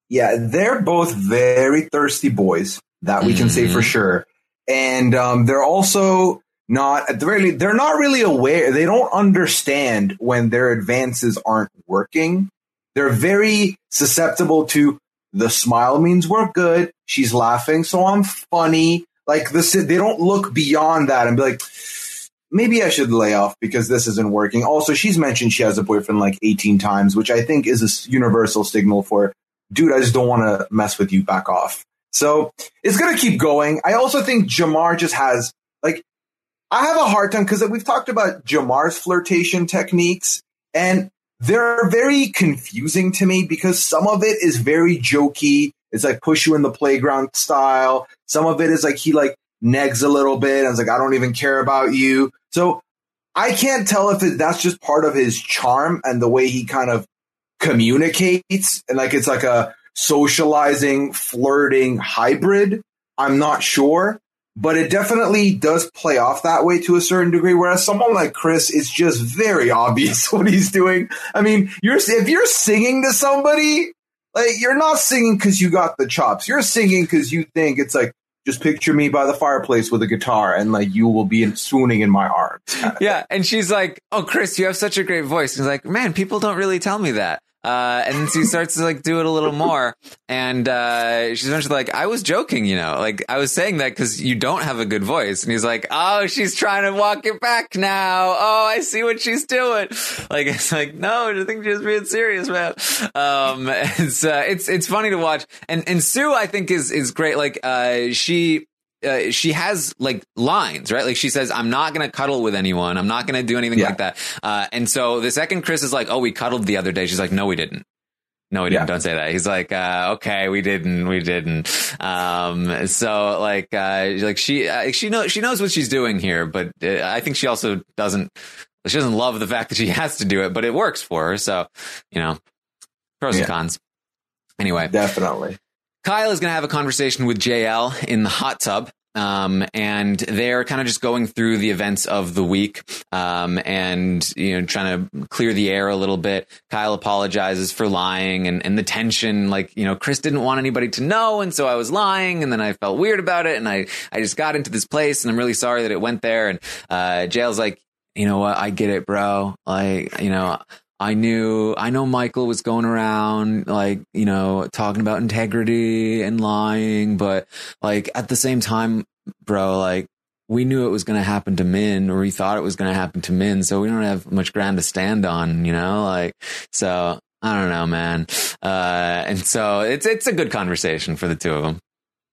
Yeah, they're both very thirsty boys. That we can mm-hmm. say for mm-hmm. sure, and um, they're also not at the very least, they're not really aware. They don't understand when their advances aren't working. They're very susceptible to the smile means we're good. She's laughing, so I'm funny. Like this, they don't look beyond that and be like, maybe I should lay off because this isn't working. Also, she's mentioned she has a boyfriend like 18 times, which I think is a universal signal for, dude, I just don't want to mess with you. Back off. So it's going to keep going. I also think Jamar just has like, I have a hard time because we've talked about Jamar's flirtation techniques and they're very confusing to me because some of it is very jokey it's like push you in the playground style. Some of it is like he like negs a little bit and it's like, I don't even care about you. So I can't tell if it, that's just part of his charm and the way he kind of communicates and like it's like a socializing, flirting hybrid. I'm not sure, but it definitely does play off that way to a certain degree. Whereas someone like Chris, it's just very obvious what he's doing. I mean, you're if you're singing to somebody, like you're not singing because you got the chops. You're singing because you think it's like just picture me by the fireplace with a guitar and like you will be swooning in my arms. yeah. And she's like, Oh, Chris, you have such a great voice. And he's like, man, people don't really tell me that. Uh, and then she starts to like do it a little more. And, uh, she's eventually like, I was joking, you know, like I was saying that because you don't have a good voice. And he's like, Oh, she's trying to walk it back now. Oh, I see what she's doing. Like, it's like, no, I think she's being serious, man. Um, it's, uh, it's, it's funny to watch. And, and Sue, I think is, is great. Like, uh, she, uh, she has like lines, right? Like she says, "I'm not going to cuddle with anyone. I'm not going to do anything yeah. like that." Uh, and so the second Chris is like, "Oh, we cuddled the other day," she's like, "No, we didn't." No, we didn't. Yeah. Don't say that. He's like, uh, okay, we didn't, we didn't. Um, so like, uh, like she, uh, she knows, she knows what she's doing here, but uh, I think she also doesn't, she doesn't love the fact that she has to do it, but it works for her. So, you know, pros yeah. and cons. Anyway, definitely. Kyle is going to have a conversation with JL in the hot tub. Um, and they're kind of just going through the events of the week, um, and, you know, trying to clear the air a little bit. Kyle apologizes for lying and, and the tension, like, you know, Chris didn't want anybody to know. And so I was lying and then I felt weird about it. And I, I just got into this place and I'm really sorry that it went there. And, uh, JL's like, you know what? I get it, bro. Like, you know, I knew, I know Michael was going around like, you know, talking about integrity and lying, but like at the same time, bro, like we knew it was going to happen to Min or we thought it was going to happen to Min. So we don't have much ground to stand on, you know, like, so I don't know, man. Uh, and so it's, it's a good conversation for the two of them.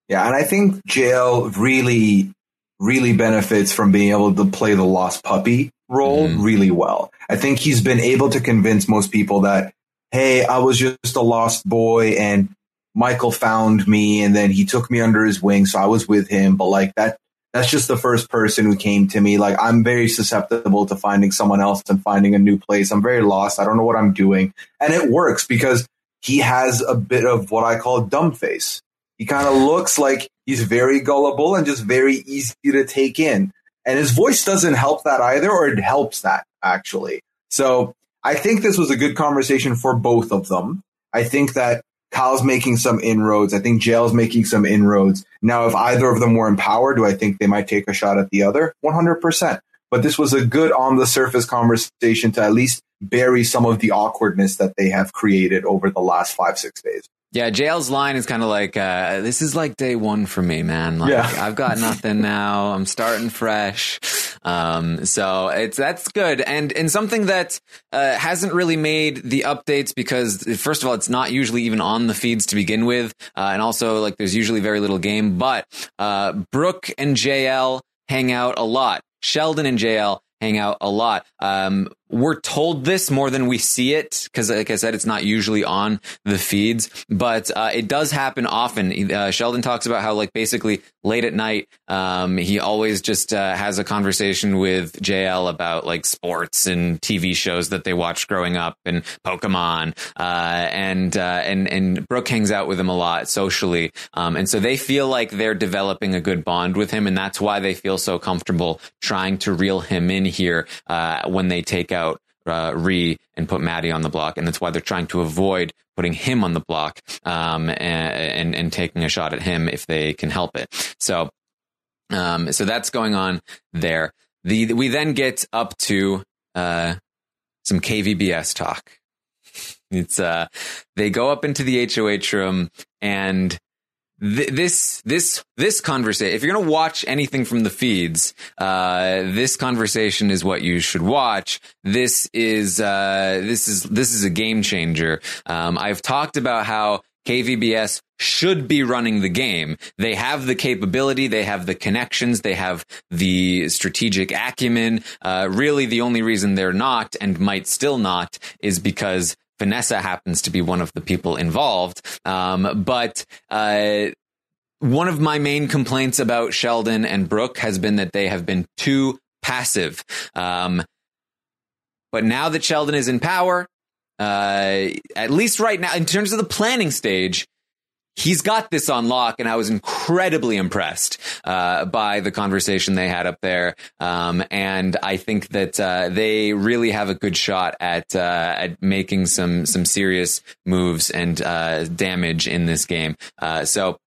Yeah. And I think JL really, really benefits from being able to play the lost puppy role mm. really well. I think he's been able to convince most people that, hey, I was just a lost boy and Michael found me and then he took me under his wing. So I was with him. But like that, that's just the first person who came to me. Like I'm very susceptible to finding someone else and finding a new place. I'm very lost. I don't know what I'm doing. And it works because he has a bit of what I call dumb face. He kind of looks like he's very gullible and just very easy to take in. And his voice doesn't help that either, or it helps that actually. So I think this was a good conversation for both of them. I think that Kyle's making some inroads. I think JL's making some inroads. Now, if either of them were in power, do I think they might take a shot at the other? 100%. But this was a good on the surface conversation to at least bury some of the awkwardness that they have created over the last five, six days. Yeah, JL's line is kind of like, uh, this is like day one for me, man. Like, yeah. I've got nothing now. I'm starting fresh. Um, so it's that's good, and and something that uh, hasn't really made the updates because first of all, it's not usually even on the feeds to begin with, uh, and also like there's usually very little game. But uh, Brooke and JL hang out a lot. Sheldon and JL hang out a lot. Um, we're told this more than we see it because, like I said, it's not usually on the feeds, but uh, it does happen often. Uh, Sheldon talks about how, like, basically late at night, um, he always just uh, has a conversation with JL about like sports and TV shows that they watched growing up and Pokemon, uh, and uh, and and Brooke hangs out with him a lot socially, um, and so they feel like they're developing a good bond with him, and that's why they feel so comfortable trying to reel him in here uh, when they take out uh, Rhi and put Maddie on the block, and that's why they're trying to avoid putting him on the block um, and, and, and taking a shot at him if they can help it. So um, so that's going on there. The we then get up to uh, some KVBS talk. It's uh, they go up into the HOH room and this this this conversation if you're going to watch anything from the feeds uh, this conversation is what you should watch. This is uh, this is this is a game changer. Um, i've talked about how kvbs should be running the game. They have the capability they have the connections they have the strategic acumen. Uh, really the only reason they're not and might still not is because Vanessa happens to be one of the people involved. Um, but uh, one of my main complaints about Sheldon and Brooke has been that they have been too passive. Um, but now that Sheldon is in power, uh, at least right now, in terms of the planning stage, he's got this on lock, and I was incredibly impressed uh, by the conversation they had up there. Um, and I think that uh, they really have a good shot at uh, at making some some serious moves and uh, damage in this game. Uh, so.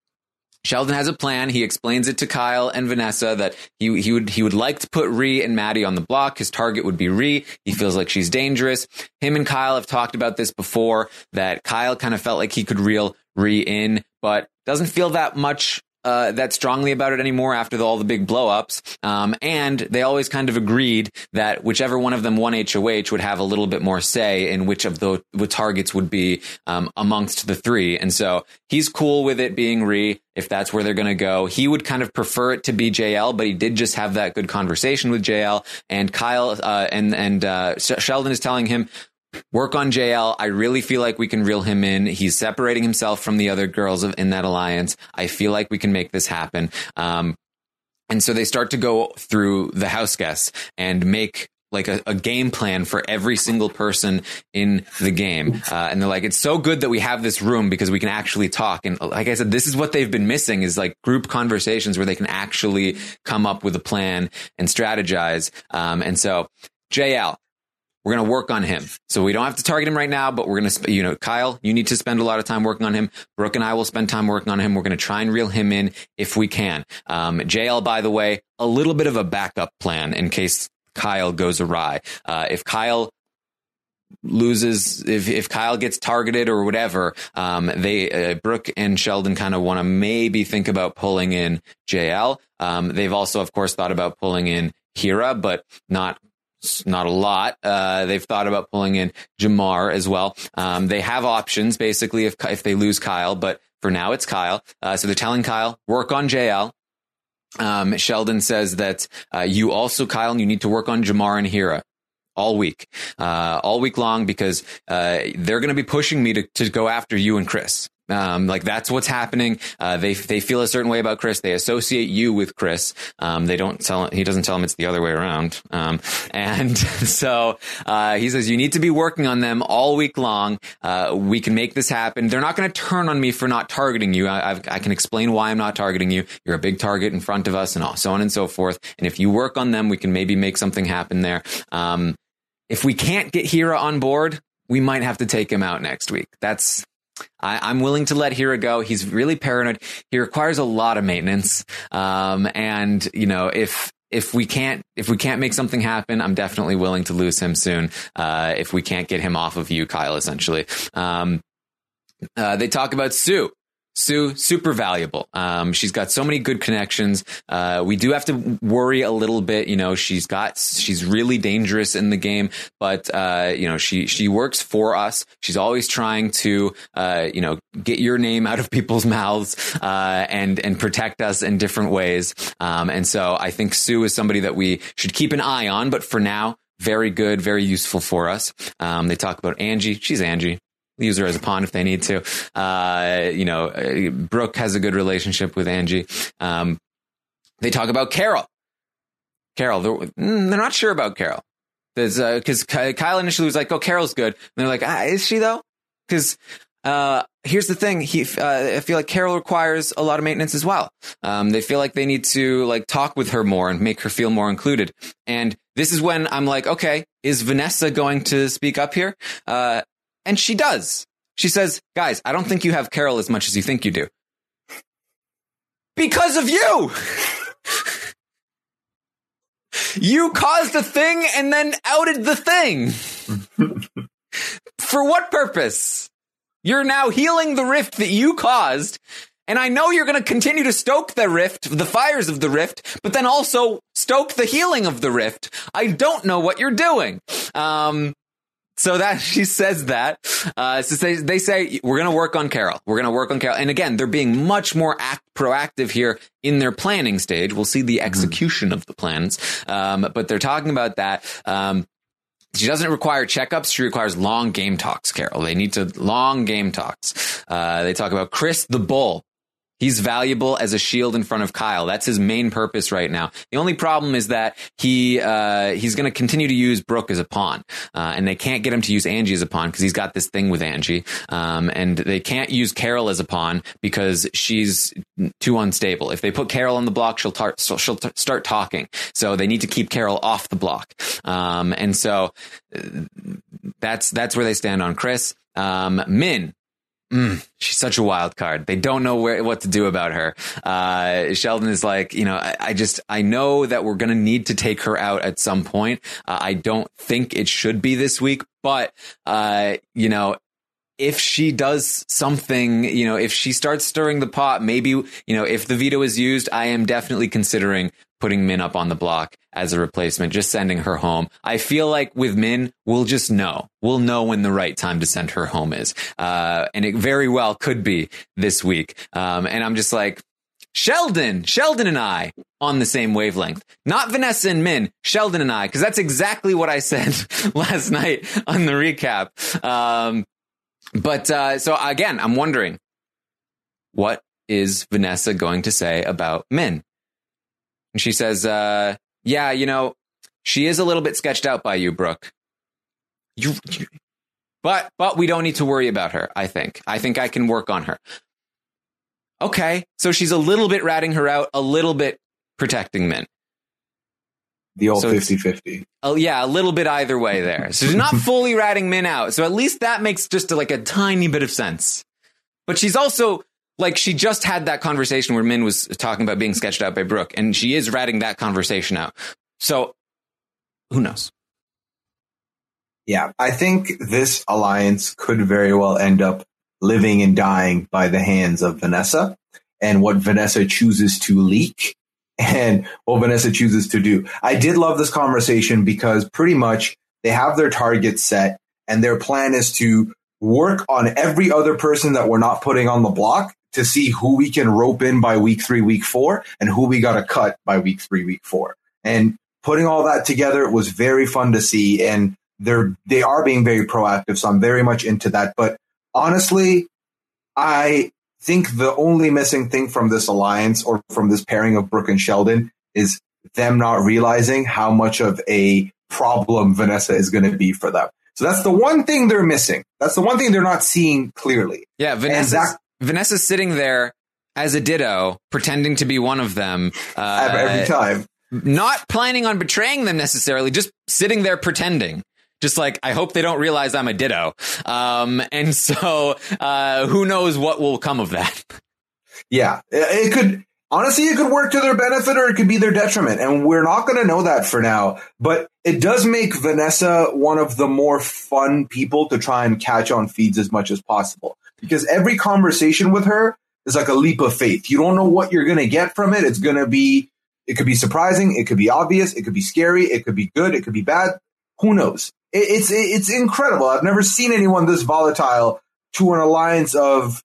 Sheldon has a plan. He explains it to Kyle and Vanessa that he he would he would like to put Ree and Maddie on the block. His target would be Ree. He feels like she's dangerous. Him and Kyle have talked about this before. That Kyle kind of felt like he could reel Rhi in, but doesn't feel that much uh, that strongly about it anymore after the, all the big blowups. Um, and they always kind of agreed that whichever one of them won HOH would have a little bit more say in which of the targets would be um, amongst the three. And so he's cool with it being Re if that's where they're going to go. He would kind of prefer it to be JL, but he did just have that good conversation with JL and Kyle uh, and and uh, Sheldon is telling him work on JL. I really feel like we can reel him in. He's separating himself from the other girls in that alliance. I feel like we can make this happen. Um, and so they start to go through the house guests and make like a, a, game plan for every single person in the game. Uh, and they're like, it's so good that we have this room because we can actually talk. And like I said, this is what they've been missing is like group conversations where they can actually come up with a plan and strategize. Um, and so JL, we're going to work on him. So we don't have to target him right now, but we're going to, you know, Kyle, you need to spend a lot of time working on him. Brooke and I will spend time working on him. We're going to try and reel him in if we can. Um, JL, by the way, a little bit of a backup plan in case Kyle goes awry. Uh, if Kyle loses if if Kyle gets targeted or whatever, um, they uh, Brooke and Sheldon kind of want to maybe think about pulling in JL. Um, they've also, of course, thought about pulling in Hira, but not not a lot. Uh, they've thought about pulling in Jamar as well. Um, they have options basically if if they lose Kyle, but for now it's Kyle. Uh, so they're telling Kyle work on JL. Um, Sheldon says that uh, you also Kyle, you need to work on Jamar and Hira all week, uh, all week long because uh, they're going to be pushing me to to go after you and Chris. Um, like that's what's happening. Uh, they they feel a certain way about Chris. They associate you with Chris. Um, they don't tell. He doesn't tell them it's the other way around. Um, and so uh, he says you need to be working on them all week long. Uh, we can make this happen. They're not going to turn on me for not targeting you. I, I've, I can explain why I'm not targeting you. You're a big target in front of us, and all, so on and so forth. And if you work on them, we can maybe make something happen there. Um, if we can't get Hira on board, we might have to take him out next week. That's I, am willing to let Hira go. He's really paranoid. He requires a lot of maintenance. Um, and you know, if if we can't if we can't make something happen, I'm definitely willing to lose him soon. Uh, if we can't get him off of you, Kyle, essentially. Um, uh, they talk about Sue. Sue, super valuable. Um, she's got so many good connections. Uh, we do have to worry a little bit. You know, she's got, she's really dangerous in the game, but, uh, you know, she, she works for us. She's always trying to, uh, you know, get your name out of people's mouths, uh, and, and protect us in different ways. Um, and so I think Sue is somebody that we should keep an eye on, but for now, very good, very useful for us. Um, they talk about Angie. She's Angie use her as a pawn if they need to. Uh, you know, uh, Brooke has a good relationship with Angie. Um, they talk about Carol. Carol, they're, mm, they're not sure about Carol. Because uh, Kyle initially was like, "Oh, Carol's good," and they're like, ah, "Is she though?" Because uh, here's the thing: he, uh, I feel like Carol requires a lot of maintenance as well. Um, they feel like they need to like talk with her more and make her feel more included. And this is when I'm like, okay, is Vanessa going to speak up here? Uh, and she does. She says, guys, I don't think you have Carol as much as you think you do. Because of you! you caused the thing and then outed the thing. For what purpose? You're now healing the rift that you caused. And I know you're going to continue to stoke the rift, the fires of the rift, but then also stoke the healing of the rift. I don't know what you're doing. Um, so that she says that. Uh, so they, they say we're going to work on Carol. We're going to work on Carol. And again, they're being much more act, proactive here in their planning stage. We'll see the mm-hmm. execution mm-hmm. of the plans, um, but they're talking about that. Um, she doesn't require checkups. She requires long game talks, Carol. They need to long game talks. Uh, they talk about Chris the Bull. He's valuable as a shield in front of Kyle. That's his main purpose right now. The only problem is that he uh, he's going to continue to use Brooke as a pawn, uh, and they can't get him to use Angie as a pawn because he's got this thing with Angie, um, and they can't use Carol as a pawn because she's too unstable. If they put Carol on the block, she'll tar- she'll t- start talking. So they need to keep Carol off the block, um, and so uh, that's that's where they stand on Chris. Um, Min, Mm, she's such a wild card. They don't know where what to do about her. Uh, Sheldon is like, you know, I, I just I know that we're gonna need to take her out at some point. Uh, I don't think it should be this week, but uh, you know, if she does something, you know, if she starts stirring the pot, maybe, you know, if the veto is used, I am definitely considering putting Min up on the block as a replacement, just sending her home. I feel like with Min, we'll just know. We'll know when the right time to send her home is. Uh, and it very well could be this week. Um, and I'm just like, Sheldon, Sheldon and I on the same wavelength. Not Vanessa and Min, Sheldon and I, because that's exactly what I said last night on the recap. Um, but uh, so again, I'm wondering, what is Vanessa going to say about Min? And she says, uh, yeah, you know, she is a little bit sketched out by you, Brooke. You, you, but, but we don't need to worry about her, I think. I think I can work on her. Okay. So she's a little bit ratting her out, a little bit protecting Min. The old so 50 50. Oh, yeah, a little bit either way there. So she's not fully ratting Min out. So at least that makes just a, like a tiny bit of sense. But she's also like she just had that conversation where Min was talking about being sketched out by Brooke, and she is ratting that conversation out. So who knows? Yeah, I think this alliance could very well end up living and dying by the hands of Vanessa and what Vanessa chooses to leak and what Vanessa chooses to do. I did love this conversation because pretty much they have their target set and their plan is to work on every other person that we're not putting on the block to see who we can rope in by week three, week four, and who we got to cut by week three, week four. And putting all that together was very fun to see. And they're, they are being very proactive. So I'm very much into that. But honestly, I think the only missing thing from this alliance or from this pairing of Brooke and Sheldon is them not realizing how much of a problem Vanessa is going to be for them. So that's the one thing they're missing. That's the one thing they're not seeing clearly. Yeah, Vanessa. Vanessa's sitting there as a ditto, pretending to be one of them. Uh, every time. Not planning on betraying them necessarily, just sitting there pretending. Just like, I hope they don't realize I'm a ditto. Um, and so, uh, who knows what will come of that. Yeah, it could, honestly, it could work to their benefit or it could be their detriment. And we're not going to know that for now. But it does make Vanessa one of the more fun people to try and catch on feeds as much as possible because every conversation with her is like a leap of faith. You don't know what you're going to get from it. It's going to be, it could be surprising. It could be obvious. It could be scary. It could be good. It could be bad. Who knows? It, it's, it's incredible. I've never seen anyone this volatile to an alliance of,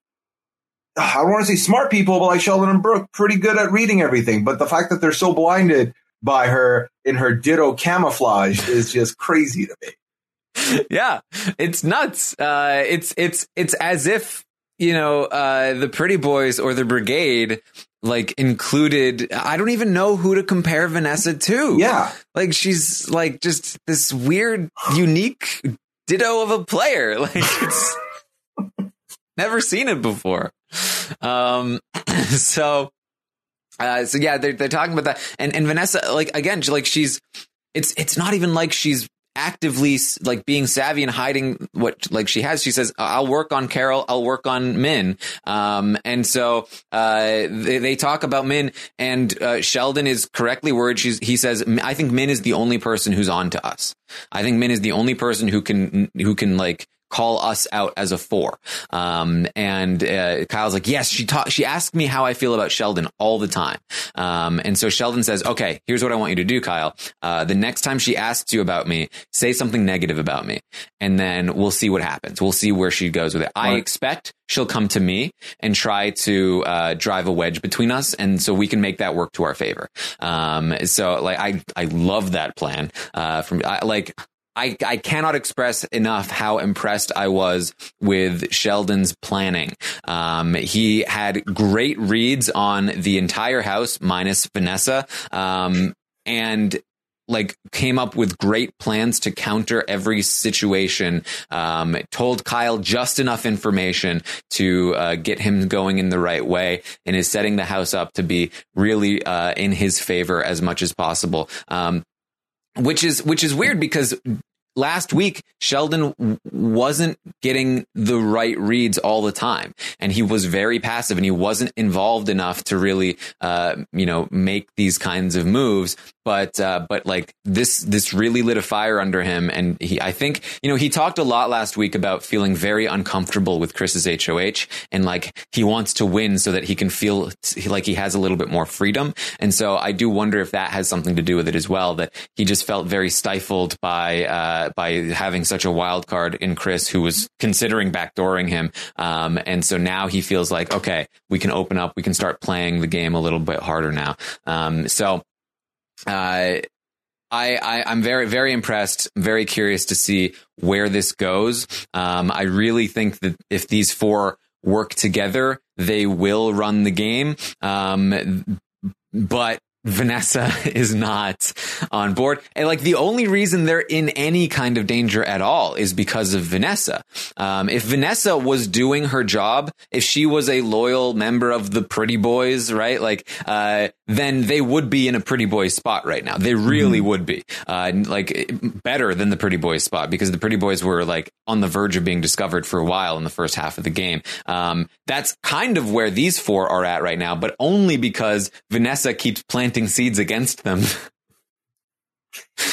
I don't want to say smart people, but like Sheldon and Brooke, pretty good at reading everything. But the fact that they're so blinded by her in her ditto camouflage is just crazy to me. Yeah, it's nuts. Uh, it's it's it's as if you know uh, the Pretty Boys or the Brigade like included. I don't even know who to compare Vanessa to. Yeah, like she's like just this weird, unique ditto of a player. Like it's never seen it before. Um, so uh, so yeah, they're they're talking about that, and and Vanessa, like again, like she's, it's it's not even like she's actively like being savvy and hiding what like she has. She says, "I'll work on Carol. I'll work on Min." Um, and so uh, they, they talk about Min, and uh, Sheldon is correctly worded. She's he says, "I think Min is the only person who's on to us. I think Min is the only person who can who can like." Call us out as a four. Um, and uh, Kyle's like, yes, she taught, she asked me how I feel about Sheldon all the time. Um, and so Sheldon says, okay, here's what I want you to do, Kyle. Uh, the next time she asks you about me, say something negative about me, and then we'll see what happens. We'll see where she goes with it. I expect she'll come to me and try to uh, drive a wedge between us, and so we can make that work to our favor. Um, so like I I love that plan. Uh, from I, like I, I cannot express enough how impressed I was with Sheldon's planning. Um, he had great reads on the entire house minus Vanessa. Um, and like came up with great plans to counter every situation. Um, told Kyle just enough information to uh, get him going in the right way, and is setting the house up to be really uh, in his favor as much as possible. Um, which is which is weird because last week Sheldon wasn't getting the right reads all the time, and he was very passive, and he wasn't involved enough to really, uh, you know, make these kinds of moves. But uh, but like this this really lit a fire under him, and he I think you know he talked a lot last week about feeling very uncomfortable with Chris's HOH, and like he wants to win so that he can feel like he has a little bit more freedom. And so I do wonder if that has something to do with it as well. That he just felt very stifled by. Uh, by having such a wild card in Chris, who was considering backdooring him. Um, and so now he feels like, okay, we can open up, we can start playing the game a little bit harder now. Um, so, uh, I, I am very very impressed. Very curious to see where this goes. Um, I really think that if these four work together, they will run the game. Um, but Vanessa is not on board. And like the only reason they're in any kind of danger at all is because of Vanessa. Um, if Vanessa was doing her job, if she was a loyal member of the Pretty Boys, right? Like, uh, then they would be in a Pretty boy spot right now. They really mm-hmm. would be, uh, like better than the Pretty Boys spot because the Pretty Boys were like on the verge of being discovered for a while in the first half of the game. Um, that's kind of where these four are at right now, but only because Vanessa keeps planting planting seeds against them.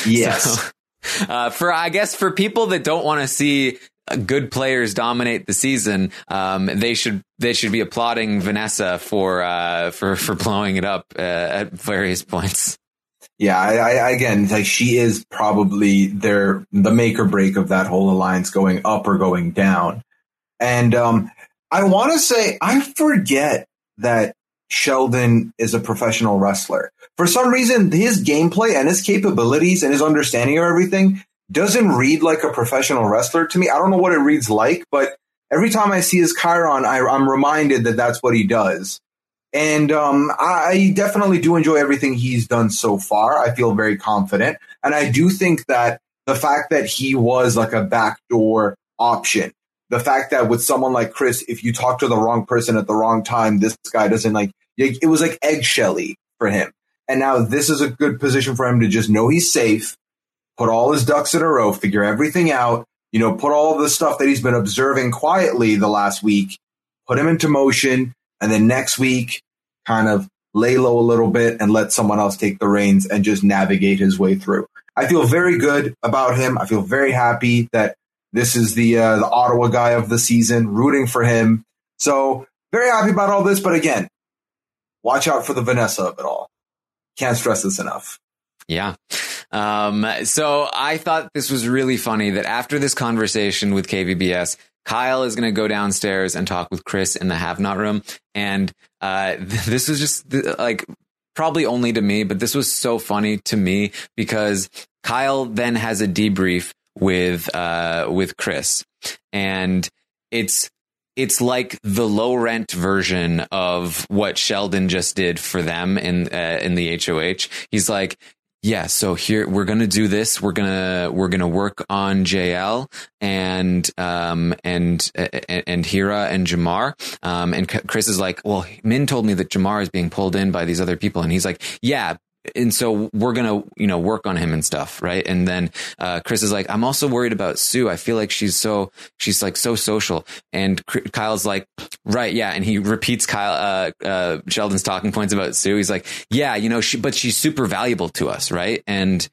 Yes. So, uh, for I guess for people that don't want to see good players dominate the season, um, they should they should be applauding Vanessa for uh, for for blowing it up uh, at various points. Yeah, I, I, again, like she is probably their the make or break of that whole alliance going up or going down. And um, I want to say I forget that Sheldon is a professional wrestler. For some reason, his gameplay and his capabilities and his understanding of everything doesn't read like a professional wrestler to me. I don't know what it reads like, but every time I see his Chiron, I, am reminded that that's what he does. And um, I definitely do enjoy everything he's done so far. I feel very confident. And I do think that the fact that he was like a backdoor option the fact that with someone like Chris, if you talk to the wrong person at the wrong time, this guy doesn't like, it was like eggshelly for him. And now this is a good position for him to just know he's safe, put all his ducks in a row, figure everything out, you know, put all the stuff that he's been observing quietly the last week, put him into motion. And then next week, kind of lay low a little bit and let someone else take the reins and just navigate his way through. I feel very good about him. I feel very happy that this is the uh, the Ottawa guy of the season, rooting for him. So very happy about all this. But again, watch out for the Vanessa of it all. Can't stress this enough. Yeah. Um, so I thought this was really funny that after this conversation with KVBS, Kyle is going to go downstairs and talk with Chris in the have not room. And, uh, this was just like probably only to me, but this was so funny to me because Kyle then has a debrief with, uh, with Chris and it's, it's like the low rent version of what Sheldon just did for them in uh, in the HOH. He's like, yeah, so here we're gonna do this. We're gonna we're gonna work on JL and um and and, and Hira and Jamar. Um and Chris is like, well, Min told me that Jamar is being pulled in by these other people, and he's like, yeah, and so we're gonna you know work on him and stuff right? And then uh, chris is like i'm also worried about sue. I feel like she's so she's like so social. And kyle's like right yeah. And he repeats kyle uh, uh, sheldon's talking points about sue. He's like yeah you know she but she's super valuable to us right? And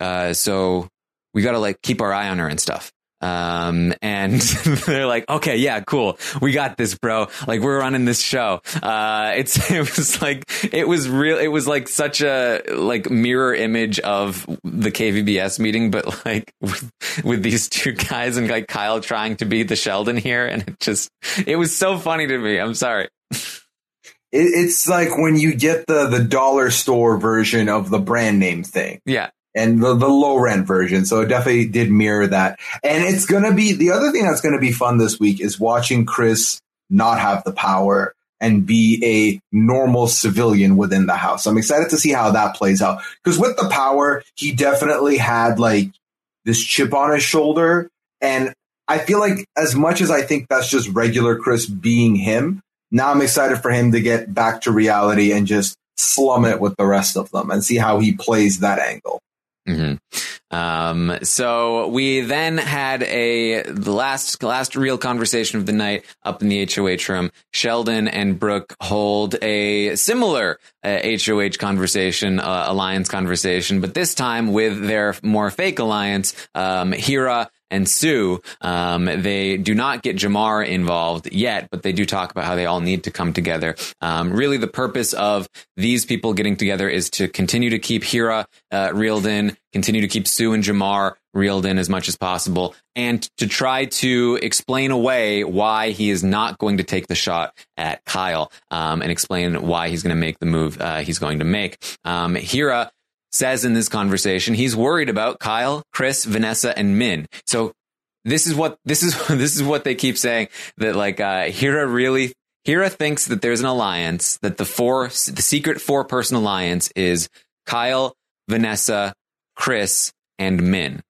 uh, so we gotta like keep our eye on her and stuff um, and they're like, okay, yeah, cool. We got this, bro. Like we're running this show. Uh, it's, it was like, it was real. It was like such a like mirror image of the KVBS meeting, but like with, with these two guys and like Kyle trying to be the Sheldon here. And it just, it was so funny to me. I'm sorry. it's like when you get the the dollar store version of the brand name thing. Yeah and the, the low rent version. So it definitely did mirror that. And it's going to be the other thing that's going to be fun this week is watching Chris not have the power and be a normal civilian within the house. I'm excited to see how that plays out because with the power, he definitely had like this chip on his shoulder. And I feel like as much as I think that's just regular Chris being him, now I'm excited for him to get back to reality and just slum it with the rest of them and see how he plays that angle. Mm-hmm. Um, so we then had a the last last real conversation of the night up in the HOH room. Sheldon and Brooke hold a similar uh, HOH conversation, uh, alliance conversation, but this time with their more fake alliance. Um, Hira and Sue. Um, they do not get Jamar involved yet, but they do talk about how they all need to come together. Um, really, the purpose of these people getting together is to continue to keep Hira uh, reeled in, continue to keep Sue and Jamar reeled in as much as possible, and to try to explain away why he is not going to take the shot at Kyle, um, and explain why he's going to make the move uh, he's going to make. Um, Hira says in this conversation he's worried about Kyle, Chris, Vanessa, and Min. So this is what this is this is what they keep saying that like uh, Hira really Hira thinks that there's an alliance that the four the secret four person alliance is Kyle, Vanessa, Chris, and Min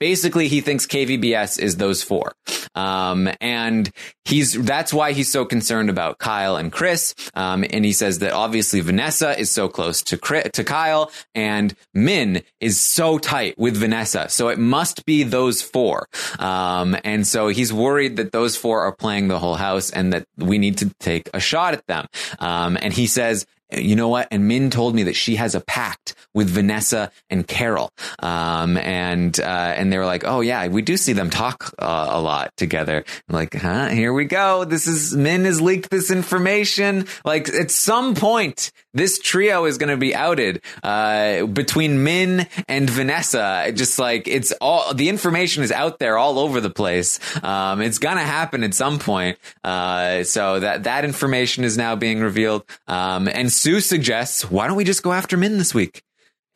basically he thinks KVBS is those four. Um, and he's, that's why he's so concerned about Kyle and Chris. Um, and he says that obviously Vanessa is so close to Chris, to Kyle and Min is so tight with Vanessa. So it must be those four. Um, and so he's worried that those four are playing the whole house and that we need to take a shot at them. Um, and he says you know what? And Min told me that she has a pact with Vanessa and Carol. Um, and, uh, and they were like, Oh yeah, we do see them talk uh, a lot together. I'm like, huh, here we go. This is Min has leaked this information. Like at some point, this trio is going to be outed, uh, between Min and Vanessa. Just like it's all, the information is out there all over the place. Um, it's going to happen at some point. Uh, so that, that information is now being revealed. Um, and Sue suggests, why don't we just go after Min this week?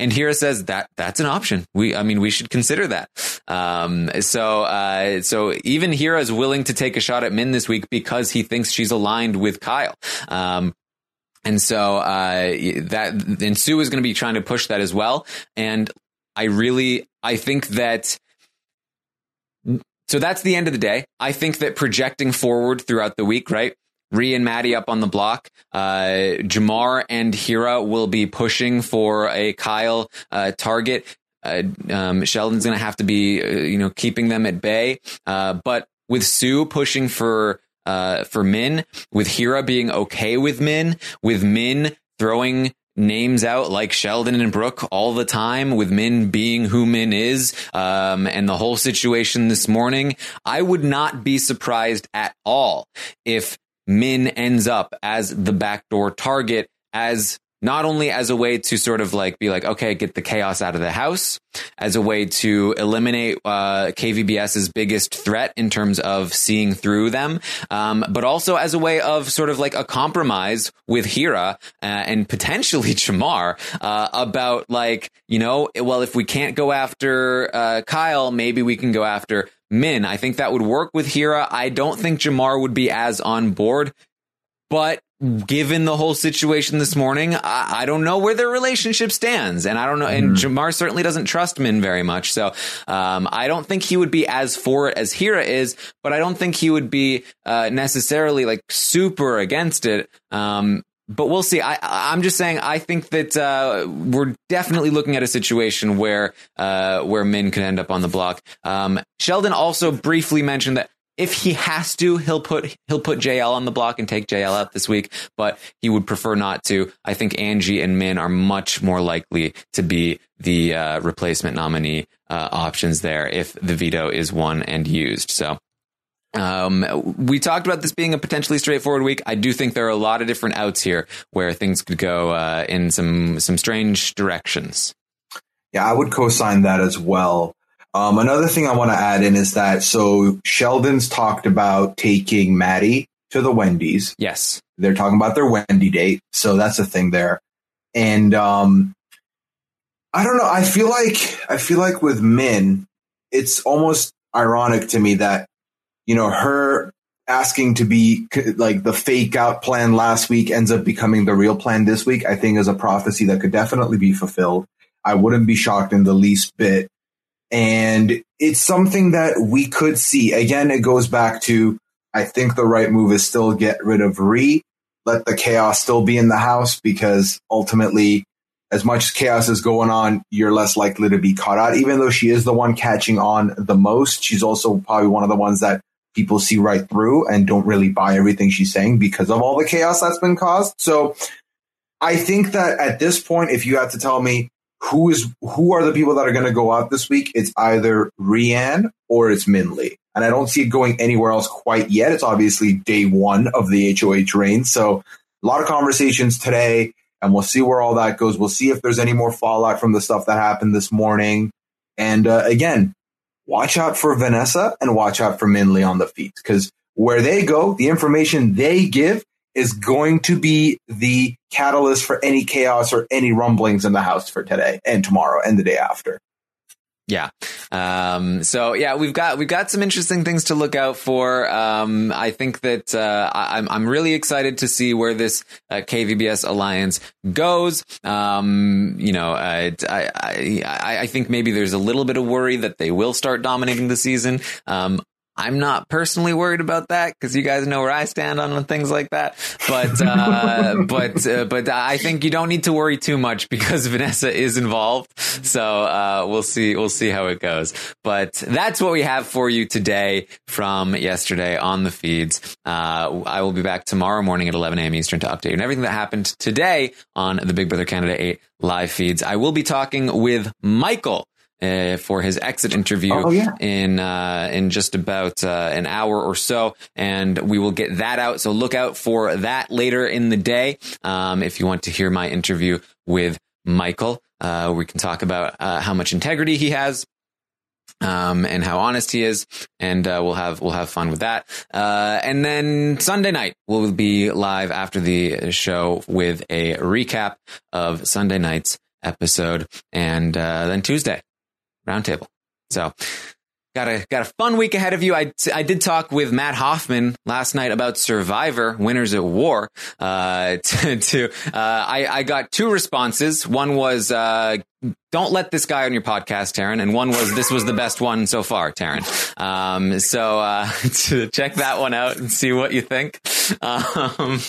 And Hira says that that's an option. We, I mean, we should consider that. Um, so, uh, so even Hira is willing to take a shot at Min this week because he thinks she's aligned with Kyle. Um, and so, uh, that, and Sue is going to be trying to push that as well. And I really, I think that, so that's the end of the day. I think that projecting forward throughout the week, right? Ree and Maddie up on the block. Uh, Jamar and Hira will be pushing for a Kyle uh, target. Uh, um, Sheldon's going to have to be, uh, you know, keeping them at bay. Uh, but with Sue pushing for uh, for Min, with Hira being okay with Min, with Min throwing names out like Sheldon and Brooke all the time with Min being who Min is, um, and the whole situation this morning, I would not be surprised at all if Min ends up as the backdoor target as not only as a way to sort of like be like, okay, get the chaos out of the house, as a way to eliminate uh, KVBS's biggest threat in terms of seeing through them, um, but also as a way of sort of like a compromise with Hira uh, and potentially Jamar uh, about like, you know, well, if we can't go after uh, Kyle, maybe we can go after Min. I think that would work with Hira. I don't think Jamar would be as on board, but given the whole situation this morning, I, I, don't know where their relationship stands. And I don't know. Mm-hmm. And Jamar certainly doesn't trust Min very much. So, um, I don't think he would be as for it as Hira is, but I don't think he would be, uh, necessarily like super against it. Um, but we'll see. I, I'm just saying. I think that uh, we're definitely looking at a situation where uh, where Min could end up on the block. Um, Sheldon also briefly mentioned that if he has to, he'll put he'll put JL on the block and take JL out this week, but he would prefer not to. I think Angie and Min are much more likely to be the uh, replacement nominee uh, options there if the veto is won and used. So. Um, we talked about this being a potentially straightforward week. I do think there are a lot of different outs here where things could go uh, in some some strange directions. Yeah, I would co-sign that as well. Um, another thing I want to add in is that so Sheldon's talked about taking Maddie to the Wendy's. Yes. They're talking about their Wendy date. So that's a thing there. And um, I don't know. I feel like I feel like with Min, it's almost ironic to me that you know her asking to be like the fake out plan last week ends up becoming the real plan this week. I think is a prophecy that could definitely be fulfilled. I wouldn't be shocked in the least bit and it's something that we could see. Again, it goes back to I think the right move is still get rid of Ree, let the chaos still be in the house because ultimately, as much as chaos is going on, you're less likely to be caught out. Even though she is the one catching on the most, she's also probably one of the ones that people see right through and don't really buy everything she's saying because of all the chaos that's been caused. So I think that at this point, if you had to tell me who is who are the people that are going to go out this week? It's either Rianne or it's Minh-Ly. And I don't see it going anywhere else quite yet. It's obviously day one of the HOH reign. So a lot of conversations today, and we'll see where all that goes. We'll see if there's any more fallout from the stuff that happened this morning. And uh, again, watch out for Vanessa and watch out for Minh-Ly on the feet because where they go, the information they give is going to be the catalyst for any chaos or any rumblings in the house for today and tomorrow and the day after. Yeah. Um, so yeah, we've got we've got some interesting things to look out for. Um, I think that uh, I, am I'm really excited to see where this uh, KVBS alliance goes. Um, you know, I, I I think maybe there's a little bit of worry that they will start dominating the season. Um, I'm not personally worried about that because you guys know where I stand on things like that. But uh, but uh, but I think you don't need to worry too much because Vanessa is involved. So uh, we'll see we'll see how it goes. But that's what we have for you today from yesterday on the feeds. Uh, I will be back tomorrow morning at 11 a.m. Eastern to update you on everything that happened today on the Big Brother Canada 8 live feeds. I will be talking with Michael uh, for his exit interview oh, yeah. in uh, in just about uh, an hour or so, and we will get that out. So look out for that later in the day. Um, if you want to hear my interview with Michael, uh, we can talk about uh, how much integrity he has. Um, and how honest he is, and uh, we'll have we'll have fun with that. and then Sunday night we'll be live after the show with a recap of Sunday night's episode, and then Tuesday roundtable. So got a got a fun week ahead of you. I I did talk with Matt Hoffman last night about Survivor Winners at War. Uh, to, to uh, I I got two responses. One was uh, don't let this guy on your podcast, Taran, and one was this was the best one so far, Taran. Um, so uh, to check that one out and see what you think. Um,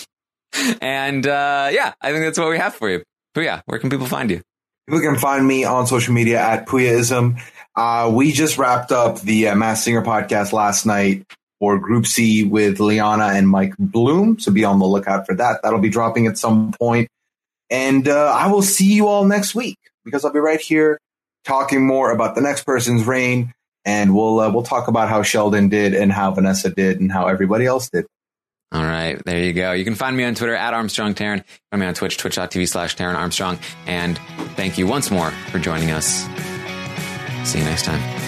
and uh, yeah, I think that's what we have for you. But yeah, where can people find you? People can find me on social media at Puyaism. Uh, we just wrapped up the uh, Masked Singer podcast last night for Group C with Liana and Mike Bloom. So be on the lookout for that. That'll be dropping at some point. And uh, I will see you all next week because I'll be right here talking more about the next person's reign. And we'll uh, we'll talk about how Sheldon did and how Vanessa did and how everybody else did. All right, there you go. You can find me on Twitter at Armstrong Taran. Find me on Twitch, twitch.tv slash Taran Armstrong. And thank you once more for joining us. See you next time.